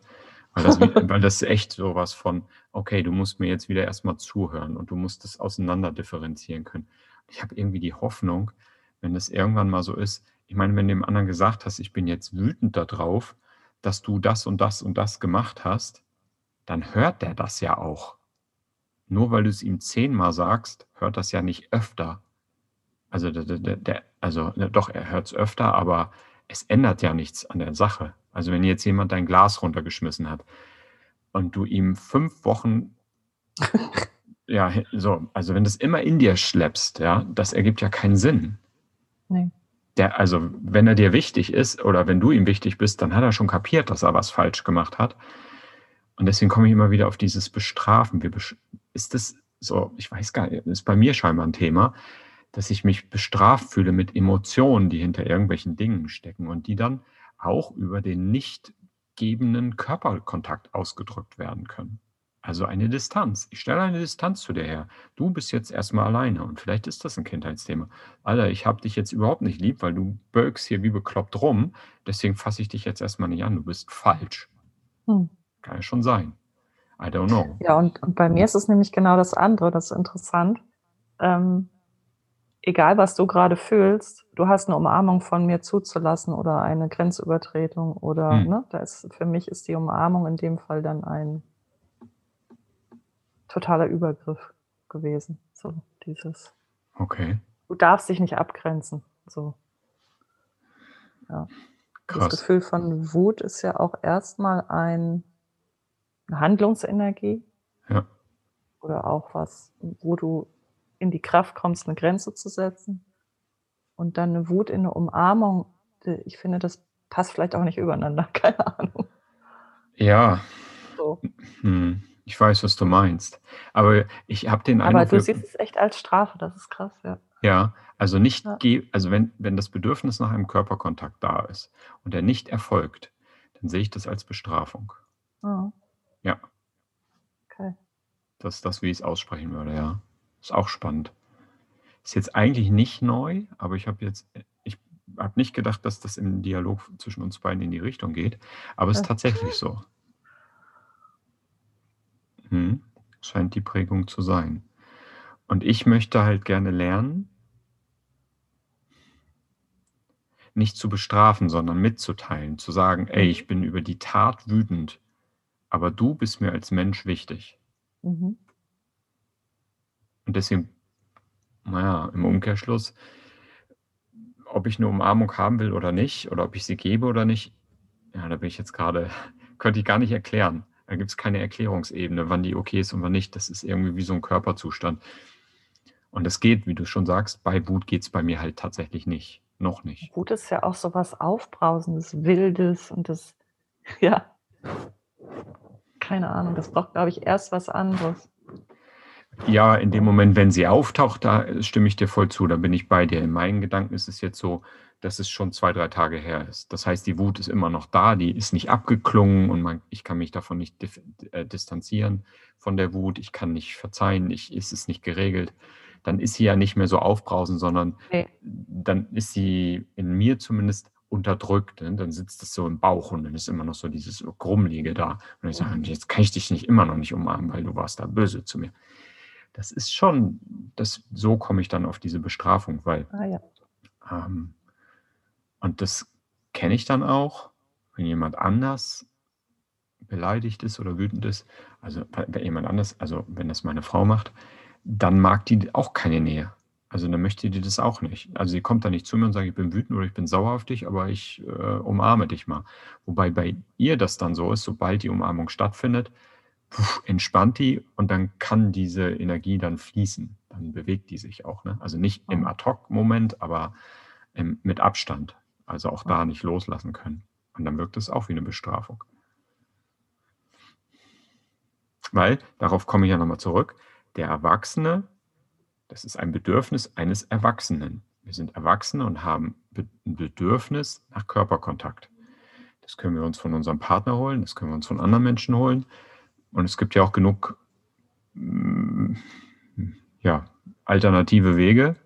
weil das, weil das echt sowas von, okay, du musst mir jetzt wieder erstmal zuhören und du musst das auseinander differenzieren können. Ich habe irgendwie die Hoffnung, wenn das irgendwann mal so ist, ich meine, wenn du dem anderen gesagt hast, ich bin jetzt wütend darauf, dass du das und das und das gemacht hast, dann hört der das ja auch. Nur weil du es ihm zehnmal sagst, hört das ja nicht öfter. Also, der, der, also ne, doch, er hört es öfter, aber es ändert ja nichts an der Sache. Also wenn jetzt jemand dein Glas runtergeschmissen hat und du ihm fünf Wochen, ja, so, also wenn du es immer in dir schleppst, ja, das ergibt ja keinen Sinn. Nee. Der, also wenn er dir wichtig ist oder wenn du ihm wichtig bist, dann hat er schon kapiert, dass er was falsch gemacht hat. Und deswegen komme ich immer wieder auf dieses Bestrafen. Wie ist das so, ich weiß gar nicht, ist bei mir scheinbar ein Thema dass ich mich bestraft fühle mit Emotionen, die hinter irgendwelchen Dingen stecken und die dann auch über den nicht gebenden Körperkontakt ausgedrückt werden können. Also eine Distanz. Ich stelle eine Distanz zu dir her. Du bist jetzt erstmal alleine und vielleicht ist das ein Kindheitsthema. Alter, ich habe dich jetzt überhaupt nicht lieb, weil du bölkst hier wie bekloppt rum. Deswegen fasse ich dich jetzt erstmal nicht an. Du bist falsch. Hm. Kann ja schon sein. I don't know. Ja, und, und bei mir ist es nämlich genau das andere. Das ist interessant. Ähm, egal was du gerade fühlst, du hast eine Umarmung von mir zuzulassen oder eine Grenzübertretung oder, hm. ne, da ist, für mich ist die Umarmung in dem Fall dann ein totaler Übergriff gewesen. So, dieses. Okay. Du darfst dich nicht abgrenzen. So. Ja. Krass. Das Gefühl von Wut ist ja auch erstmal ein, eine Handlungsenergie. Ja. Oder auch was, wo du in die Kraft kommst, eine Grenze zu setzen. Und dann eine Wut in eine Umarmung. Ich finde, das passt vielleicht auch nicht übereinander. Keine Ahnung. Ja. So. Hm. Ich weiß, was du meinst. Aber ich habe den Eindruck. Aber du siehst es echt als Strafe, das ist krass, ja. Ja, also nicht, ja. also wenn, wenn das Bedürfnis nach einem Körperkontakt da ist und er nicht erfolgt, dann sehe ich das als Bestrafung. Oh. Ja. Okay. Das ist das, wie ich es aussprechen würde, ja. Ist auch spannend. Ist jetzt eigentlich nicht neu, aber ich habe jetzt, ich habe nicht gedacht, dass das im Dialog zwischen uns beiden in die Richtung geht, aber es ist tatsächlich so. Hm, scheint die Prägung zu sein. Und ich möchte halt gerne lernen, nicht zu bestrafen, sondern mitzuteilen, zu sagen, ey, mhm. ich bin über die Tat wütend, aber du bist mir als Mensch wichtig. Mhm. Und deswegen, naja, im Umkehrschluss, ob ich eine Umarmung haben will oder nicht, oder ob ich sie gebe oder nicht, ja, da bin ich jetzt gerade, könnte ich gar nicht erklären. Da gibt es keine Erklärungsebene, wann die okay ist und wann nicht. Das ist irgendwie wie so ein Körperzustand. Und es geht, wie du schon sagst, bei Wut geht es bei mir halt tatsächlich nicht. Noch nicht. Wut ist ja auch so was Aufbrausendes, Wildes und das, ja, keine Ahnung, das braucht, glaube ich, erst was anderes. Ja, in dem Moment, wenn sie auftaucht, da stimme ich dir voll zu, da bin ich bei dir. In meinen Gedanken ist es jetzt so, dass es schon zwei, drei Tage her ist. Das heißt, die Wut ist immer noch da, die ist nicht abgeklungen und man, ich kann mich davon nicht äh, distanzieren von der Wut, ich kann nicht verzeihen, ich, ist es nicht geregelt. dann ist sie ja nicht mehr so aufbrausend, sondern Nee. dann ist sie in mir zumindest unterdrückt. Ne? Dann sitzt es so im Bauch und dann ist immer noch so dieses Grummelige da. Und ich sage, Mhm. jetzt kann ich dich nicht immer noch nicht umarmen, weil du warst da böse zu mir. Das ist schon, das, so komme ich dann auf diese Bestrafung, weil Ah ja. ähm, und das kenne ich dann auch, wenn jemand anders beleidigt ist oder wütend ist, also wenn jemand anders, also wenn das meine Frau macht, dann mag die auch keine Nähe. Also dann möchte die das auch nicht. Also sie kommt dann nicht zu mir und sagt, ich bin wütend oder ich bin sauer auf dich, aber ich äh, umarme dich mal. Wobei bei ihr das dann so ist, sobald die Umarmung stattfindet, entspannt die und dann kann diese Energie dann fließen. Dann bewegt die sich auch. Ne? Also nicht im Mhm. Ad-Hoc-Moment, aber im, mit Abstand. Also auch da nicht loslassen können. Und dann wirkt es auch wie eine Bestrafung. Weil, darauf komme ich ja nochmal zurück, der Erwachsene, das ist ein Bedürfnis eines Erwachsenen. Wir sind Erwachsene und haben be ein Bedürfnis nach Körperkontakt. Das können wir uns von unserem Partner holen, das können wir uns von anderen Menschen holen. Und es gibt ja auch genug mm, ja, alternative Wege.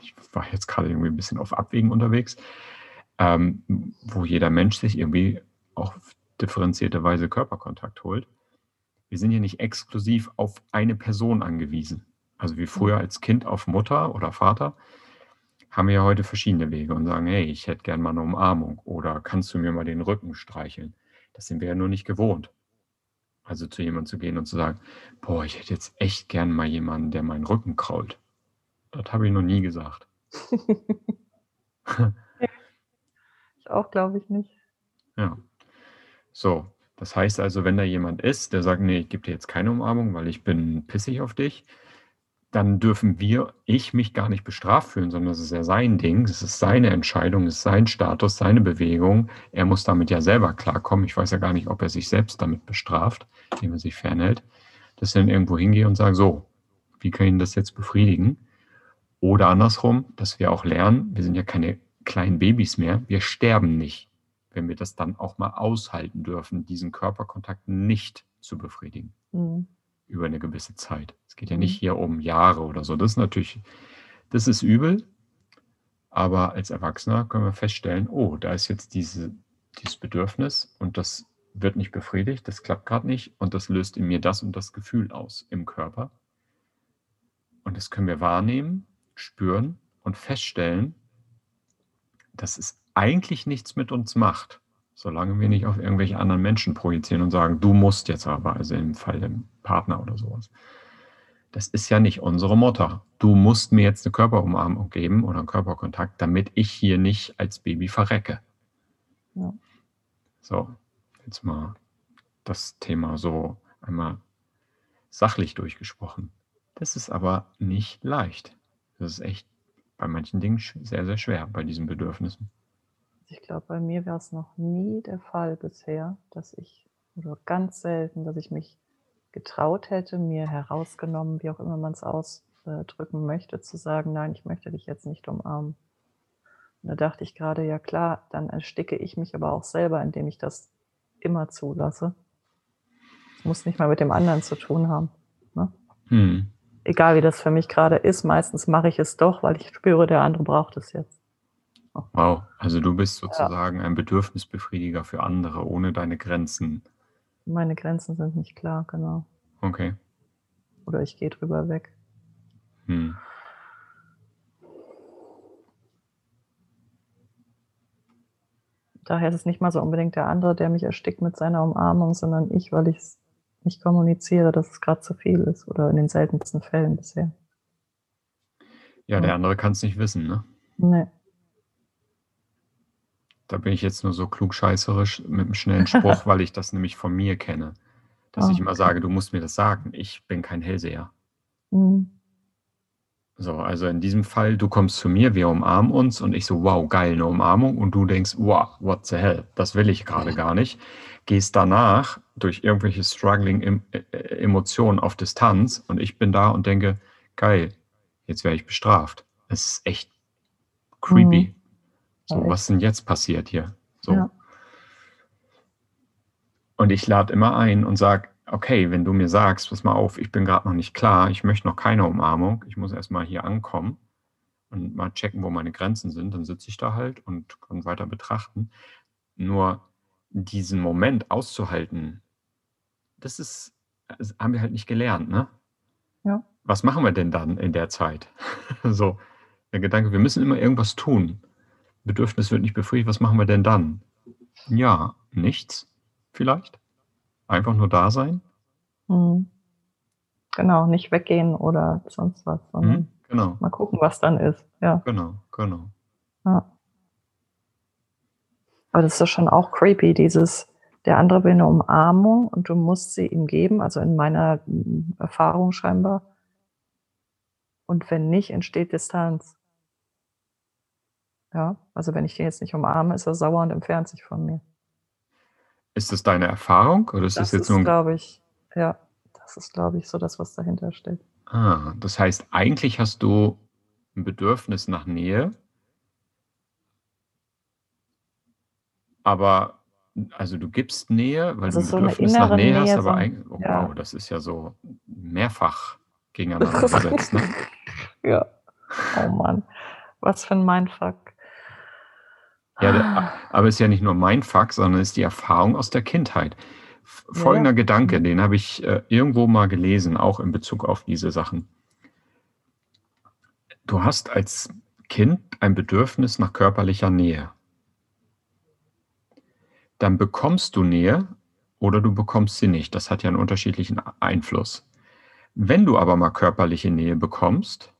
Ich, war jetzt gerade irgendwie ein bisschen auf Abwägen unterwegs, ähm, wo jeder Mensch sich irgendwie auch differenzierte Weise Körperkontakt holt. Wir sind ja nicht exklusiv auf eine Person angewiesen. Also wie früher als Kind auf Mutter oder Vater, haben wir ja heute verschiedene Wege und sagen, hey, ich hätte gern mal eine Umarmung oder kannst du mir mal den Rücken streicheln? Das sind wir ja nur nicht gewohnt. Also zu jemandem zu gehen und zu sagen, boah, ich hätte jetzt echt gern mal jemanden, der meinen Rücken krault. Das habe ich noch nie gesagt. Ich auch, glaube ich nicht. Ja. So, das heißt also, wenn da jemand ist, der sagt, nee, ich gebe dir jetzt keine Umarmung, weil ich bin pissig auf dich, dann dürfen wir, ich mich gar nicht bestraft fühlen, sondern es ist ja sein Ding, es ist seine Entscheidung, es ist sein Status, seine Bewegung. Er muss damit ja selber klarkommen. Ich weiß ja gar nicht, ob er sich selbst damit bestraft, indem er sich fernhält, dass ich dann irgendwo hingehe und sage, so, wie kann ich das jetzt befriedigen? Oder andersrum, dass wir auch lernen, wir sind ja keine kleinen Babys mehr, wir sterben nicht, wenn wir das dann auch mal aushalten dürfen, diesen Körperkontakt nicht zu befriedigen Mhm. Über eine gewisse Zeit. Es geht ja Mhm. nicht hier um Jahre oder so. Das ist natürlich, das ist übel. Aber als Erwachsener können wir feststellen, oh, da ist jetzt diese, dieses Bedürfnis und das wird nicht befriedigt, das klappt gerade nicht und das löst in mir das und das Gefühl aus im Körper. Und das können wir wahrnehmen, spüren und feststellen, dass es eigentlich nichts mit uns macht, solange wir nicht auf irgendwelche anderen Menschen projizieren und sagen, du musst jetzt aber, also im Fall dem Partner oder sowas. Das ist ja nicht unsere Mutter. Du musst mir jetzt eine Körperumarmung geben oder einen Körperkontakt, damit ich hier nicht als Baby verrecke. Ja. So, jetzt mal das Thema so einmal sachlich durchgesprochen. Das ist aber nicht leicht. Das ist echt bei manchen Dingen sehr, sehr schwer, bei diesen Bedürfnissen. Ich glaube, bei mir war es noch nie der Fall bisher, dass ich, oder ganz selten, dass ich mich getraut hätte, mir herausgenommen, wie auch immer man es ausdrücken möchte, zu sagen, nein, ich möchte dich jetzt nicht umarmen. Und da dachte ich gerade, ja klar, dann ersticke ich mich aber auch selber, indem ich das immer zulasse. Es muss nicht mal mit dem anderen zu tun haben. Ne? Hm. Egal wie das für mich gerade ist, meistens mache ich es doch, weil ich spüre, der andere braucht es jetzt. Wow, also du bist sozusagen ein Bedürfnisbefriediger für andere ohne deine Grenzen. Meine Grenzen sind nicht klar, genau. Okay. Oder ich gehe drüber weg. Hm. Daher ist es nicht mal so unbedingt der andere, der mich erstickt mit seiner Umarmung, sondern ich, weil ich es nicht kommuniziere, dass es gerade zu viel ist oder in den seltensten Fällen bisher. Ja, der andere kann es nicht wissen, ne? Nee. Da bin ich jetzt nur so klugscheißerisch mit einem schnellen Spruch, weil ich das nämlich von mir kenne. Dass Ah, ich immer sage, du musst mir das sagen. Ich bin kein Hellseher. Mhm. So, also in diesem Fall, du kommst zu mir, wir umarmen uns und ich so, wow, geil, eine Umarmung und du denkst, wow, what the hell, das will ich gerade gar nicht. Gehst danach durch irgendwelche struggling em äh, Emotionen auf Distanz und ich bin da und denke, geil, jetzt werde ich bestraft. Es ist echt creepy. Mhm. So, was ist denn jetzt passiert hier? So. Ja. Und ich lade immer ein und sage, okay, wenn du mir sagst, pass mal auf, ich bin gerade noch nicht klar, ich möchte noch keine Umarmung, ich muss erstmal hier ankommen und mal checken, wo meine Grenzen sind, dann sitze ich da halt und kann weiter betrachten. Nur diesen Moment auszuhalten, das ist, das haben wir halt nicht gelernt, ne? Ja. Was machen wir denn dann in der Zeit? so, der Gedanke, wir müssen immer irgendwas tun. Bedürfnis wird nicht befriedigt, was machen wir denn dann? Ja, nichts, vielleicht. Einfach nur da sein. Mhm. Genau, nicht weggehen oder sonst was, sondern Mhm, genau, mal gucken, was dann ist. Ja. genau, genau. ja. Aber das ist ja schon auch creepy, dieses, der andere will eine Umarmung und du musst sie ihm geben, also in meiner mm, Erfahrung scheinbar. Und wenn nicht, entsteht Distanz. Ja, also wenn ich den jetzt nicht umarme, ist er sauer und entfernt sich von mir. Ist das deine Erfahrung oder ist das, Das jetzt nur ist, ein... glaube ich, ja, das ist, glaube ich, so das, was dahinter steht. Ah, das heißt, eigentlich hast du ein Bedürfnis nach Nähe, aber also du gibst Nähe, weil Also du ein so Bedürfnis nach innere Nähe hast, Nähe, aber so ein, eigentlich, oh ja. wow, das ist ja so mehrfach gegeneinander gesetzt, ne? ja. Oh Mann, was für ein Mindfuck. Ja, der, aber es ist ja nicht nur mein Fuck, sondern es ist die Erfahrung aus der Kindheit. Folgender ja. Gedanke, den habe ich äh, irgendwo mal gelesen, auch in Bezug auf diese Sachen. Du hast als Kind ein Bedürfnis nach körperlicher Nähe. Dann bekommst du Nähe oder du bekommst sie nicht. Das hat ja einen unterschiedlichen Einfluss. Wenn du aber mal körperliche Nähe bekommst,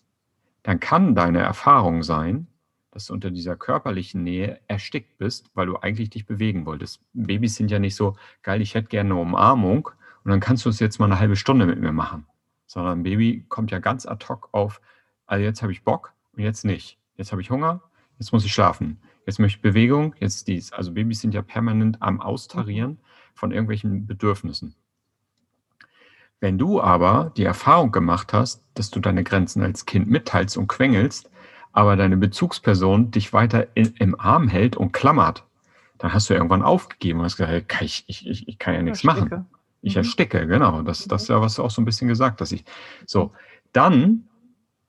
dann kann deine Erfahrung sein, dass du unter dieser körperlichen Nähe erstickt bist, weil du eigentlich dich bewegen wolltest. Babys sind ja nicht so, geil, ich hätte gerne eine Umarmung und dann kannst du es jetzt mal eine halbe Stunde mit mir machen. Sondern ein Baby kommt ja ganz ad hoc auf, also jetzt habe ich Bock und jetzt nicht. Jetzt habe ich Hunger, jetzt muss ich schlafen. Jetzt möchte ich Bewegung, jetzt dies. Also Babys sind ja permanent am Austarieren von irgendwelchen Bedürfnissen. Wenn du aber die Erfahrung gemacht hast, dass du deine Grenzen als Kind mitteilst und quengelst, aber deine Bezugsperson dich weiter in, im Arm hält und klammert, dann hast du irgendwann aufgegeben und hast gesagt, ich, ich, ich, ich kann ja nichts machen. Ich Mhm. ersticke, genau. Das, das ist ja, was du auch so ein bisschen gesagt hast. Ich, so, dann,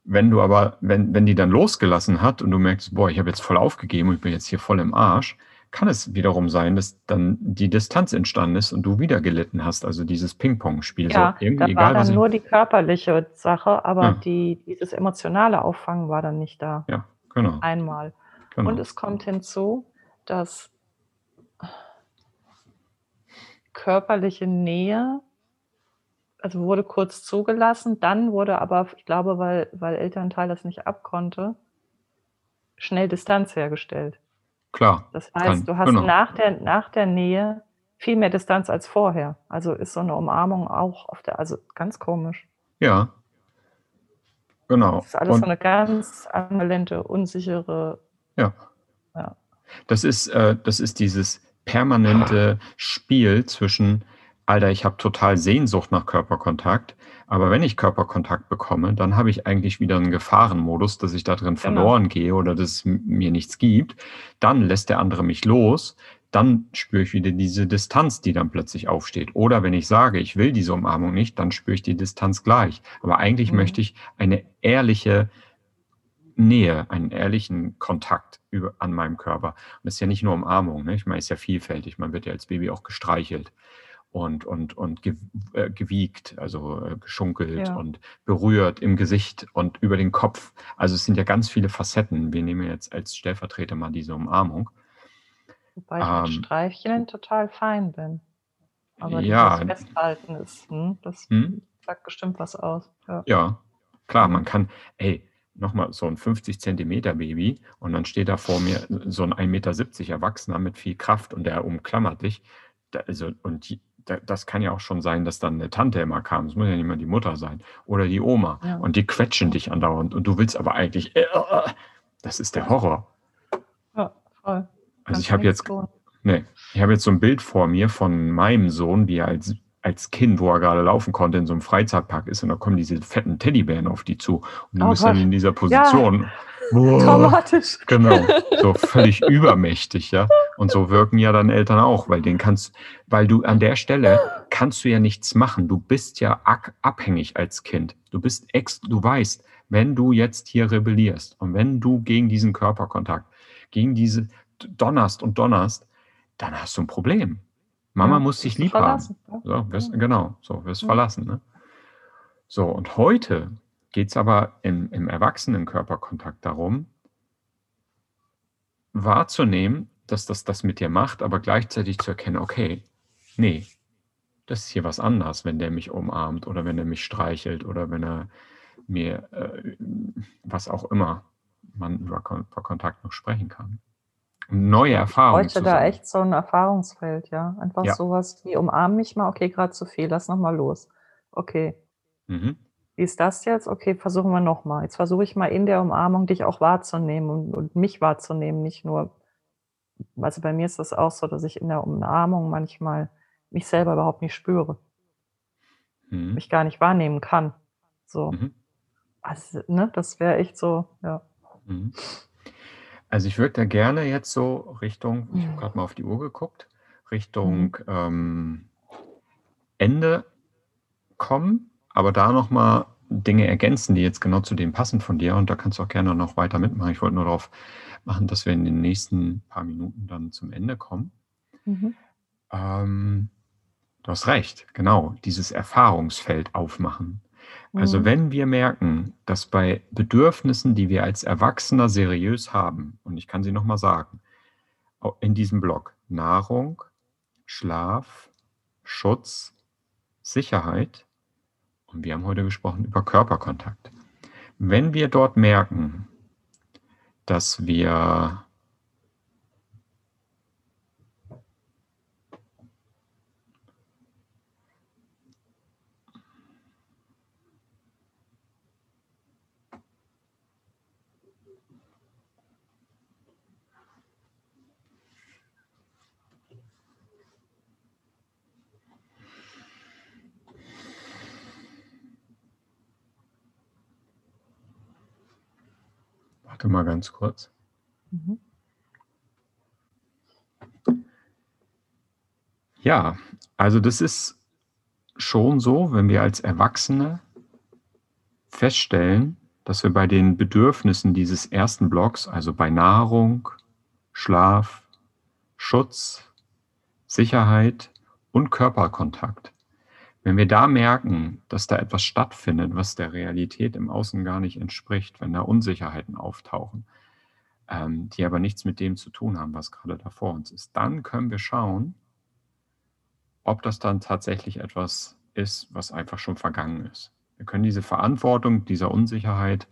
wenn du aber, wenn, wenn die dann losgelassen hat und du merkst, boah, ich habe jetzt voll aufgegeben und ich bin jetzt hier voll im Arsch, kann es wiederum sein, dass dann die Distanz entstanden ist und du wieder gelitten hast. Also dieses Ping-Pong-Spiel. Ja, so, irgendwie da war egal, dann nur die körperliche Sache, aber Ja. die, dieses emotionale Auffangen war dann nicht da. Ja, genau. Einmal. genau. Und es kommt hinzu, dass körperliche Nähe, also wurde kurz zugelassen, dann wurde aber, ich glaube, weil, weil Elternteil das nicht abkonnte, schnell Distanz hergestellt. Klar. Das heißt, Kann- du hast genau. nach, der, nach der Nähe viel mehr Distanz als vorher. Also ist so eine Umarmung auch auf der, also ganz komisch. Ja. Genau. Das ist alles Und- so eine ganz ambivalente, unsichere, Ja. Ja. Das ist, äh, das ist dieses permanente Spiel zwischen, Alter, ich habe total Sehnsucht nach Körperkontakt, aber wenn ich Körperkontakt bekomme, dann habe ich eigentlich wieder einen Gefahrenmodus, dass ich da drin Genau. verloren gehe oder dass es mir nichts gibt. Dann lässt der andere mich los. Dann spüre ich wieder diese Distanz, die dann plötzlich aufsteht. Oder wenn ich sage, ich will diese Umarmung nicht, dann spüre ich die Distanz gleich. Aber eigentlich Mhm. möchte ich eine ehrliche Nähe, einen ehrlichen Kontakt über, an meinem Körper. Und das ist ja nicht nur Umarmung, ne? ich meine, es ist ja vielfältig. Man wird ja als Baby auch gestreichelt und, und, und äh, gewiegt, also äh, geschunkelt Ja. und berührt im Gesicht und über den Kopf. Also es sind ja ganz viele Facetten. Wir nehmen jetzt als Stellvertreter mal diese Umarmung. wobei ich mit Ähm, Streicheln total fein bin. Aber Ja. dieses Festhalten ist, hm, das Hm? sagt bestimmt was aus. Ja. Ja, klar, man kann, ey, nochmal so ein 50 Zentimeter Baby und dann steht da vor mir so ein 1,70 Meter Erwachsener mit viel Kraft und der umklammert dich. Also, und das kann ja auch schon sein, dass dann eine Tante immer kam. Es muss ja nicht mal die Mutter sein. Oder die Oma. Ja. Und die quetschen dich andauernd und du willst aber eigentlich, äh, äh, das ist der Horror. ja, voll. Also ich habe jetzt tun. Nee, ich habe jetzt so ein Bild vor mir von meinem Sohn, wie er als, als Kind, wo er gerade laufen konnte, in so einem Freizeitpark ist und da kommen diese fetten Teddybären auf die zu. Und du Oh bist dann Gott. in dieser Position. Boah, Traumatisch. genau, so völlig übermächtig, ja. Und so wirken ja dann Eltern auch, weil den kannst, weil du an der Stelle kannst du ja nichts machen. Du bist ja abhängig als Kind. Du bist ex, du weißt, wenn du jetzt hier rebellierst und wenn du gegen diesen Körperkontakt, gegen diese donnerst und donnerst, dann hast du ein Problem. Mama ja, muss dich lieb haben. So, wirst. Genau, so wirst ja. verlassen. Ne? So, und heute geht es aber im, im Erwachsenenkörperkontakt darum, wahrzunehmen, dass das das mit dir macht, aber gleichzeitig zu erkennen, okay, nee, das ist hier was anderes, wenn der mich umarmt oder wenn er mich streichelt oder wenn er mir äh, was auch immer man über, über Kontakt noch sprechen kann. Neue Erfahrungen. Ich bräuchte da echt so ein Erfahrungsfeld, ja. Einfach ja. sowas wie umarm mich mal, okay, gerade zu viel, lass nochmal los. Okay. Mhm. Wie ist das jetzt? Okay, versuchen wir nochmal. Jetzt versuche ich mal in der Umarmung dich auch wahrzunehmen und, und mich wahrzunehmen, nicht nur. Also bei mir ist das auch so, dass ich in der Umarmung manchmal mich selber überhaupt nicht spüre. Mhm. Mich gar nicht wahrnehmen kann. So. Mhm. Also, ne, das wäre echt so, ja. Mhm. Also ich würde da gerne jetzt so Richtung, ich habe mhm. gerade mal auf die Uhr geguckt, Richtung mhm. ähm, Ende kommen, aber da nochmal Dinge ergänzen, die jetzt genau zu dem passen von dir. Und da kannst du auch gerne noch weiter mitmachen. Ich wollte nur darauf machen, dass wir in den nächsten paar Minuten dann zum Ende kommen. Mhm. Ähm, du hast recht, genau, dieses Erfahrungsfeld aufmachen. Also mhm. wenn wir merken, dass bei Bedürfnissen, die wir als Erwachsener seriös haben, und ich kann sie nochmal sagen, in diesem Block Nahrung, Schlaf, Schutz, Sicherheit, und wir haben heute gesprochen über Körperkontakt. Wenn wir dort merken, dass wir Warte mal ganz kurz. Mhm. Ja, also das ist schon so, wenn wir als Erwachsene feststellen, dass wir bei den Bedürfnissen dieses ersten Blocks, also bei Nahrung, Schlaf, Schutz, Sicherheit und Körperkontakt, wenn wir da merken, dass da etwas stattfindet, was der Realität im Außen gar nicht entspricht, wenn da Unsicherheiten auftauchen, ähm, die aber nichts mit dem zu tun haben, was gerade da vor uns ist, dann können wir schauen, ob das dann tatsächlich etwas ist, was einfach schon vergangen ist. Wir können diese Verantwortung dieser Unsicherheit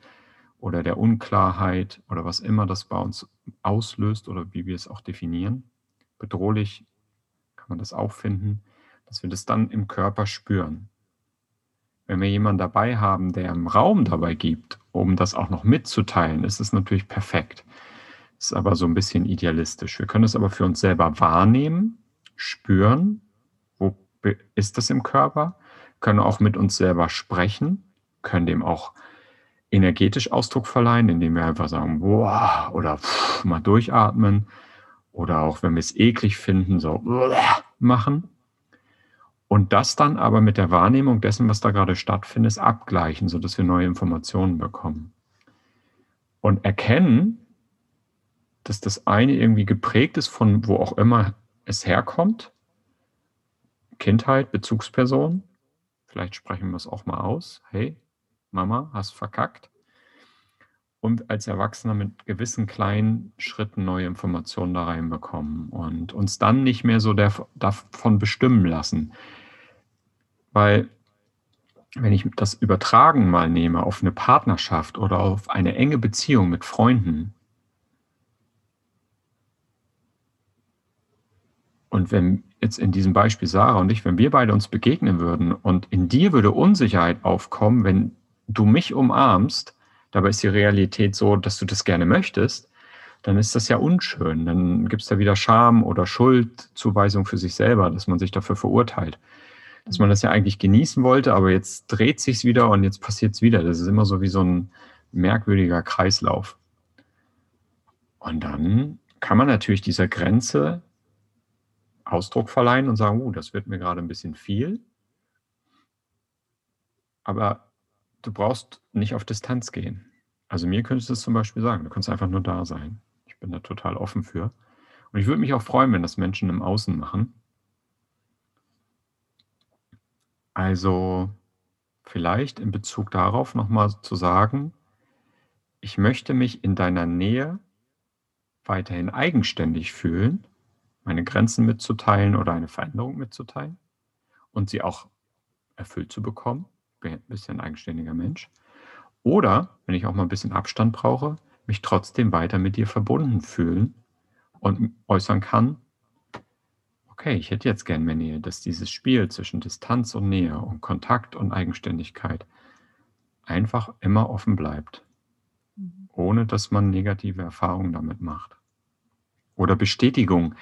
oder der Unklarheit oder was immer das bei uns auslöst oder wie wir es auch definieren, bedrohlich kann man das auch finden, dass wir das dann im Körper spüren. Wenn wir jemanden dabei haben, der im Raum dabei gibt, um das auch noch mitzuteilen, ist es natürlich perfekt. Ist aber so ein bisschen idealistisch. Wir können es aber für uns selber wahrnehmen, spüren, wo ist das im Körper, können auch mit uns selber sprechen, können dem auch energetisch Ausdruck verleihen, indem wir einfach sagen, boah, oder pff, mal durchatmen, oder auch wenn wir es eklig finden, so machen. Und das dann aber mit der Wahrnehmung dessen, was da gerade stattfindet, abgleichen, sodass wir neue Informationen bekommen. Und erkennen, dass das eine irgendwie geprägt ist von wo auch immer es herkommt. Kindheit, Bezugsperson. Vielleicht sprechen wir es auch mal aus. Hey, Mama, hast verkackt. Und als Erwachsener mit gewissen kleinen Schritten neue Informationen da reinbekommen und uns dann nicht mehr so davon bestimmen lassen. Weil wenn ich das Übertragen mal nehme auf eine Partnerschaft oder auf eine enge Beziehung mit Freunden, und wenn jetzt in diesem Beispiel Sarah und ich, wenn wir beide uns begegnen würden und in dir würde Unsicherheit aufkommen, wenn du mich umarmst, dabei ist die Realität so, dass du das gerne möchtest, dann ist das ja unschön. Dann gibt es da wieder Scham oder Schuldzuweisung für sich selber, dass man sich dafür verurteilt dass man das ja eigentlich genießen wollte, aber jetzt dreht sich's wieder und jetzt passiert es wieder. Das ist immer so wie so ein merkwürdiger Kreislauf. Und dann kann man natürlich dieser Grenze Ausdruck verleihen und sagen, uh, das wird mir gerade ein bisschen viel. Aber du brauchst nicht auf Distanz gehen. Also mir könntest du es zum Beispiel sagen, du kannst einfach nur da sein. Ich bin da total offen für. Und ich würde mich auch freuen, wenn das Menschen im Außen machen. Also vielleicht in Bezug darauf nochmal zu sagen, ich möchte mich in deiner Nähe weiterhin eigenständig fühlen, meine Grenzen mitzuteilen oder eine Veränderung mitzuteilen und sie auch erfüllt zu bekommen. Bin ein bisschen ein eigenständiger Mensch. Oder, wenn ich auch mal ein bisschen Abstand brauche, mich trotzdem weiter mit dir verbunden fühlen und äußern kann, okay, ich hätte jetzt gern mehr Nähe, dass dieses Spiel zwischen Distanz und Nähe und Kontakt und Eigenständigkeit einfach immer offen bleibt, mhm. ohne dass man negative Erfahrungen damit macht. Oder Bestätigung,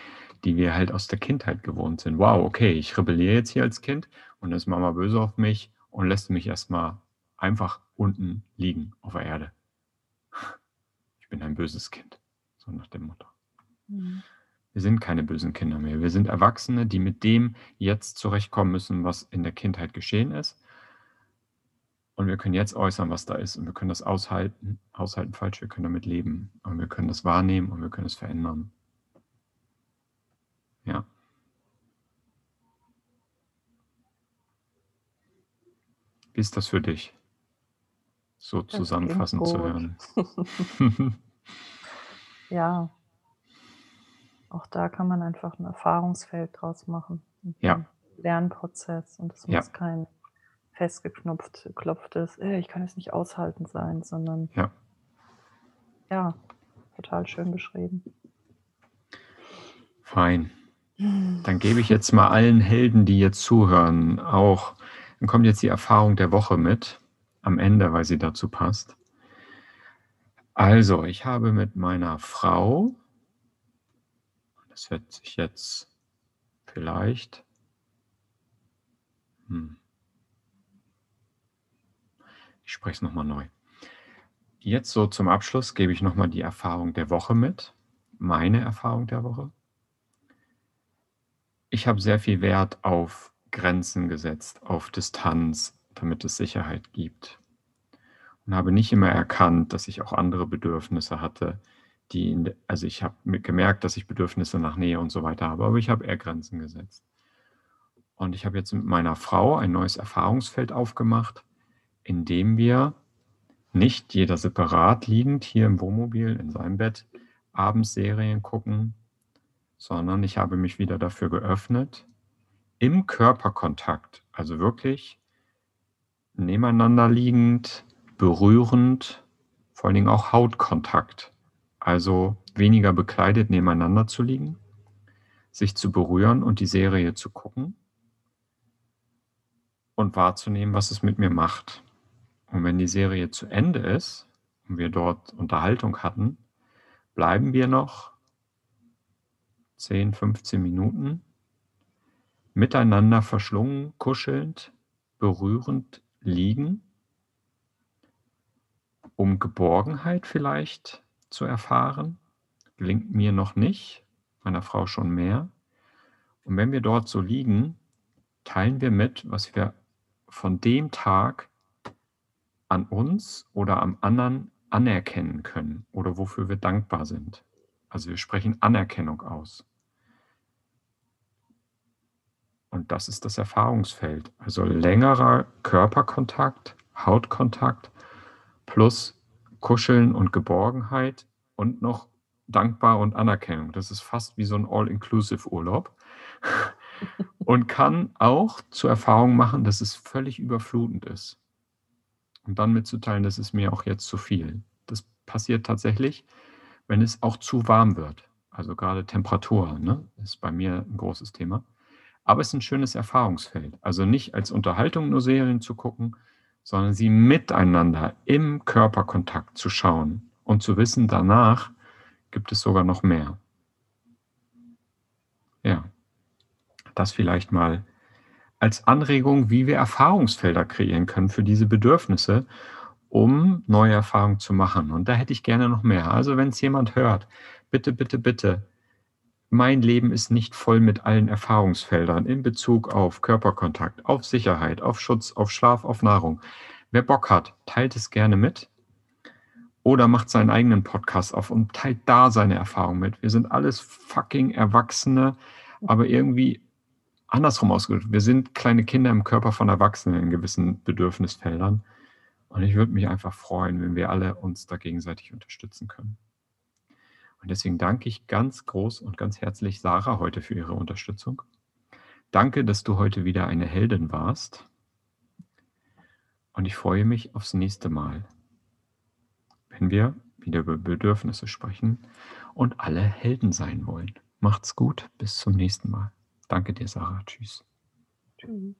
die wir halt aus der Kindheit gewohnt sind. Wow, okay, ich rebelliere jetzt hier als Kind und ist Mama böse auf mich und lässt mich erstmal einfach unten liegen auf der Erde. Ich bin ein böses Kind, so nach dem Motto. Mhm. Wir sind keine bösen Kinder mehr. Wir sind Erwachsene, die mit dem jetzt zurechtkommen müssen, was in der Kindheit geschehen ist. Und wir können jetzt äußern, was da ist. Und wir können das aushalten. Aushalten falsch, wir können damit leben. Und wir können das wahrnehmen und wir können es verändern. Ja. Wie ist das für dich, so zusammenfassend zu hören? ja, auch da kann man einfach ein Erfahrungsfeld draus machen. Ja. Lernprozess. Und es ja. muss kein festgeklopftes, äh, ich kann es nicht aushalten sein, sondern ja. ja, total schön beschrieben. Fein. Dann gebe ich jetzt mal allen Helden, die jetzt zuhören, auch, dann kommt jetzt die Erfahrung der Woche mit, am Ende, weil sie dazu passt. Also, ich habe mit meiner Frau das wird sich jetzt vielleicht. Hm. Ich spreche es nochmal neu. Jetzt so zum Abschluss gebe ich nochmal die Erfahrung der Woche mit. Meine Erfahrung der Woche. Ich habe sehr viel Wert auf Grenzen gesetzt, auf Distanz, damit es Sicherheit gibt. Und habe nicht immer erkannt, dass ich auch andere Bedürfnisse hatte, die, also ich habe gemerkt, dass ich Bedürfnisse nach Nähe und so weiter habe, aber ich habe eher Grenzen gesetzt. Und ich habe jetzt mit meiner Frau ein neues Erfahrungsfeld aufgemacht, in dem wir nicht jeder separat liegend hier im Wohnmobil in seinem Bett abends Serien gucken, sondern ich habe mich wieder dafür geöffnet, im Körperkontakt, also wirklich nebeneinander liegend, berührend, vor allen Dingen auch Hautkontakt also weniger bekleidet nebeneinander zu liegen, sich zu berühren und die Serie zu gucken und wahrzunehmen, was es mit mir macht. Und wenn die Serie zu Ende ist und wir dort Unterhaltung hatten, bleiben wir noch 10, 15 Minuten miteinander verschlungen, kuschelnd, berührend liegen, um Geborgenheit vielleicht zu erfahren. Gelingt mir noch nicht, meiner Frau schon mehr. Und wenn wir dort so liegen, teilen wir mit, was wir von dem Tag an uns oder am anderen anerkennen können oder wofür wir dankbar sind. Also wir sprechen Anerkennung aus. Und das ist das Erfahrungsfeld. Also längerer Körperkontakt, Hautkontakt plus Kuscheln und Geborgenheit und noch dankbar und Anerkennung. Das ist fast wie so ein All-Inclusive-Urlaub. und kann auch zur Erfahrung machen, dass es völlig überflutend ist. Und dann mitzuteilen, das ist mir auch jetzt zu viel. Das passiert tatsächlich, wenn es auch zu warm wird. Also gerade Temperatur ne, ist bei mir ein großes Thema. Aber es ist ein schönes Erfahrungsfeld. Also nicht als Unterhaltung nur Serien zu gucken, sondern sie miteinander im Körperkontakt zu schauen und zu wissen, danach gibt es sogar noch mehr. Ja, das vielleicht mal als Anregung, wie wir Erfahrungsfelder kreieren können für diese Bedürfnisse, um neue Erfahrungen zu machen. Und da hätte ich gerne noch mehr. Also wenn es jemand hört, bitte, bitte, bitte, mein Leben ist nicht voll mit allen Erfahrungsfeldern in Bezug auf Körperkontakt, auf Sicherheit, auf Schutz, auf Schlaf, auf Nahrung. Wer Bock hat, teilt es gerne mit oder macht seinen eigenen Podcast auf und teilt da seine Erfahrung mit. Wir sind alles fucking Erwachsene, aber irgendwie andersrum ausgedrückt. Wir sind kleine Kinder im Körper von Erwachsenen in gewissen Bedürfnisfeldern. Und ich würde mich einfach freuen, wenn wir alle uns da gegenseitig unterstützen können. Und deswegen danke ich ganz groß und ganz herzlich Sarah heute für ihre Unterstützung. Danke, dass du heute wieder eine Heldin warst. Und ich freue mich aufs nächste Mal, wenn wir wieder über Bedürfnisse sprechen und alle Helden sein wollen. Macht's gut, bis zum nächsten Mal. Danke dir, Sarah. Tschüss. Tschüss.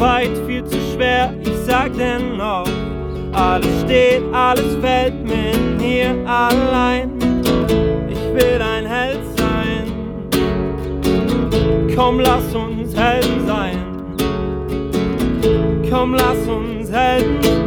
Weit, viel zu schwer. Ich sag dennoch, alles steht, alles fällt mir hier allein. Ich will ein Held sein. Komm, lass uns Helden sein. Komm, lass uns Helden sein.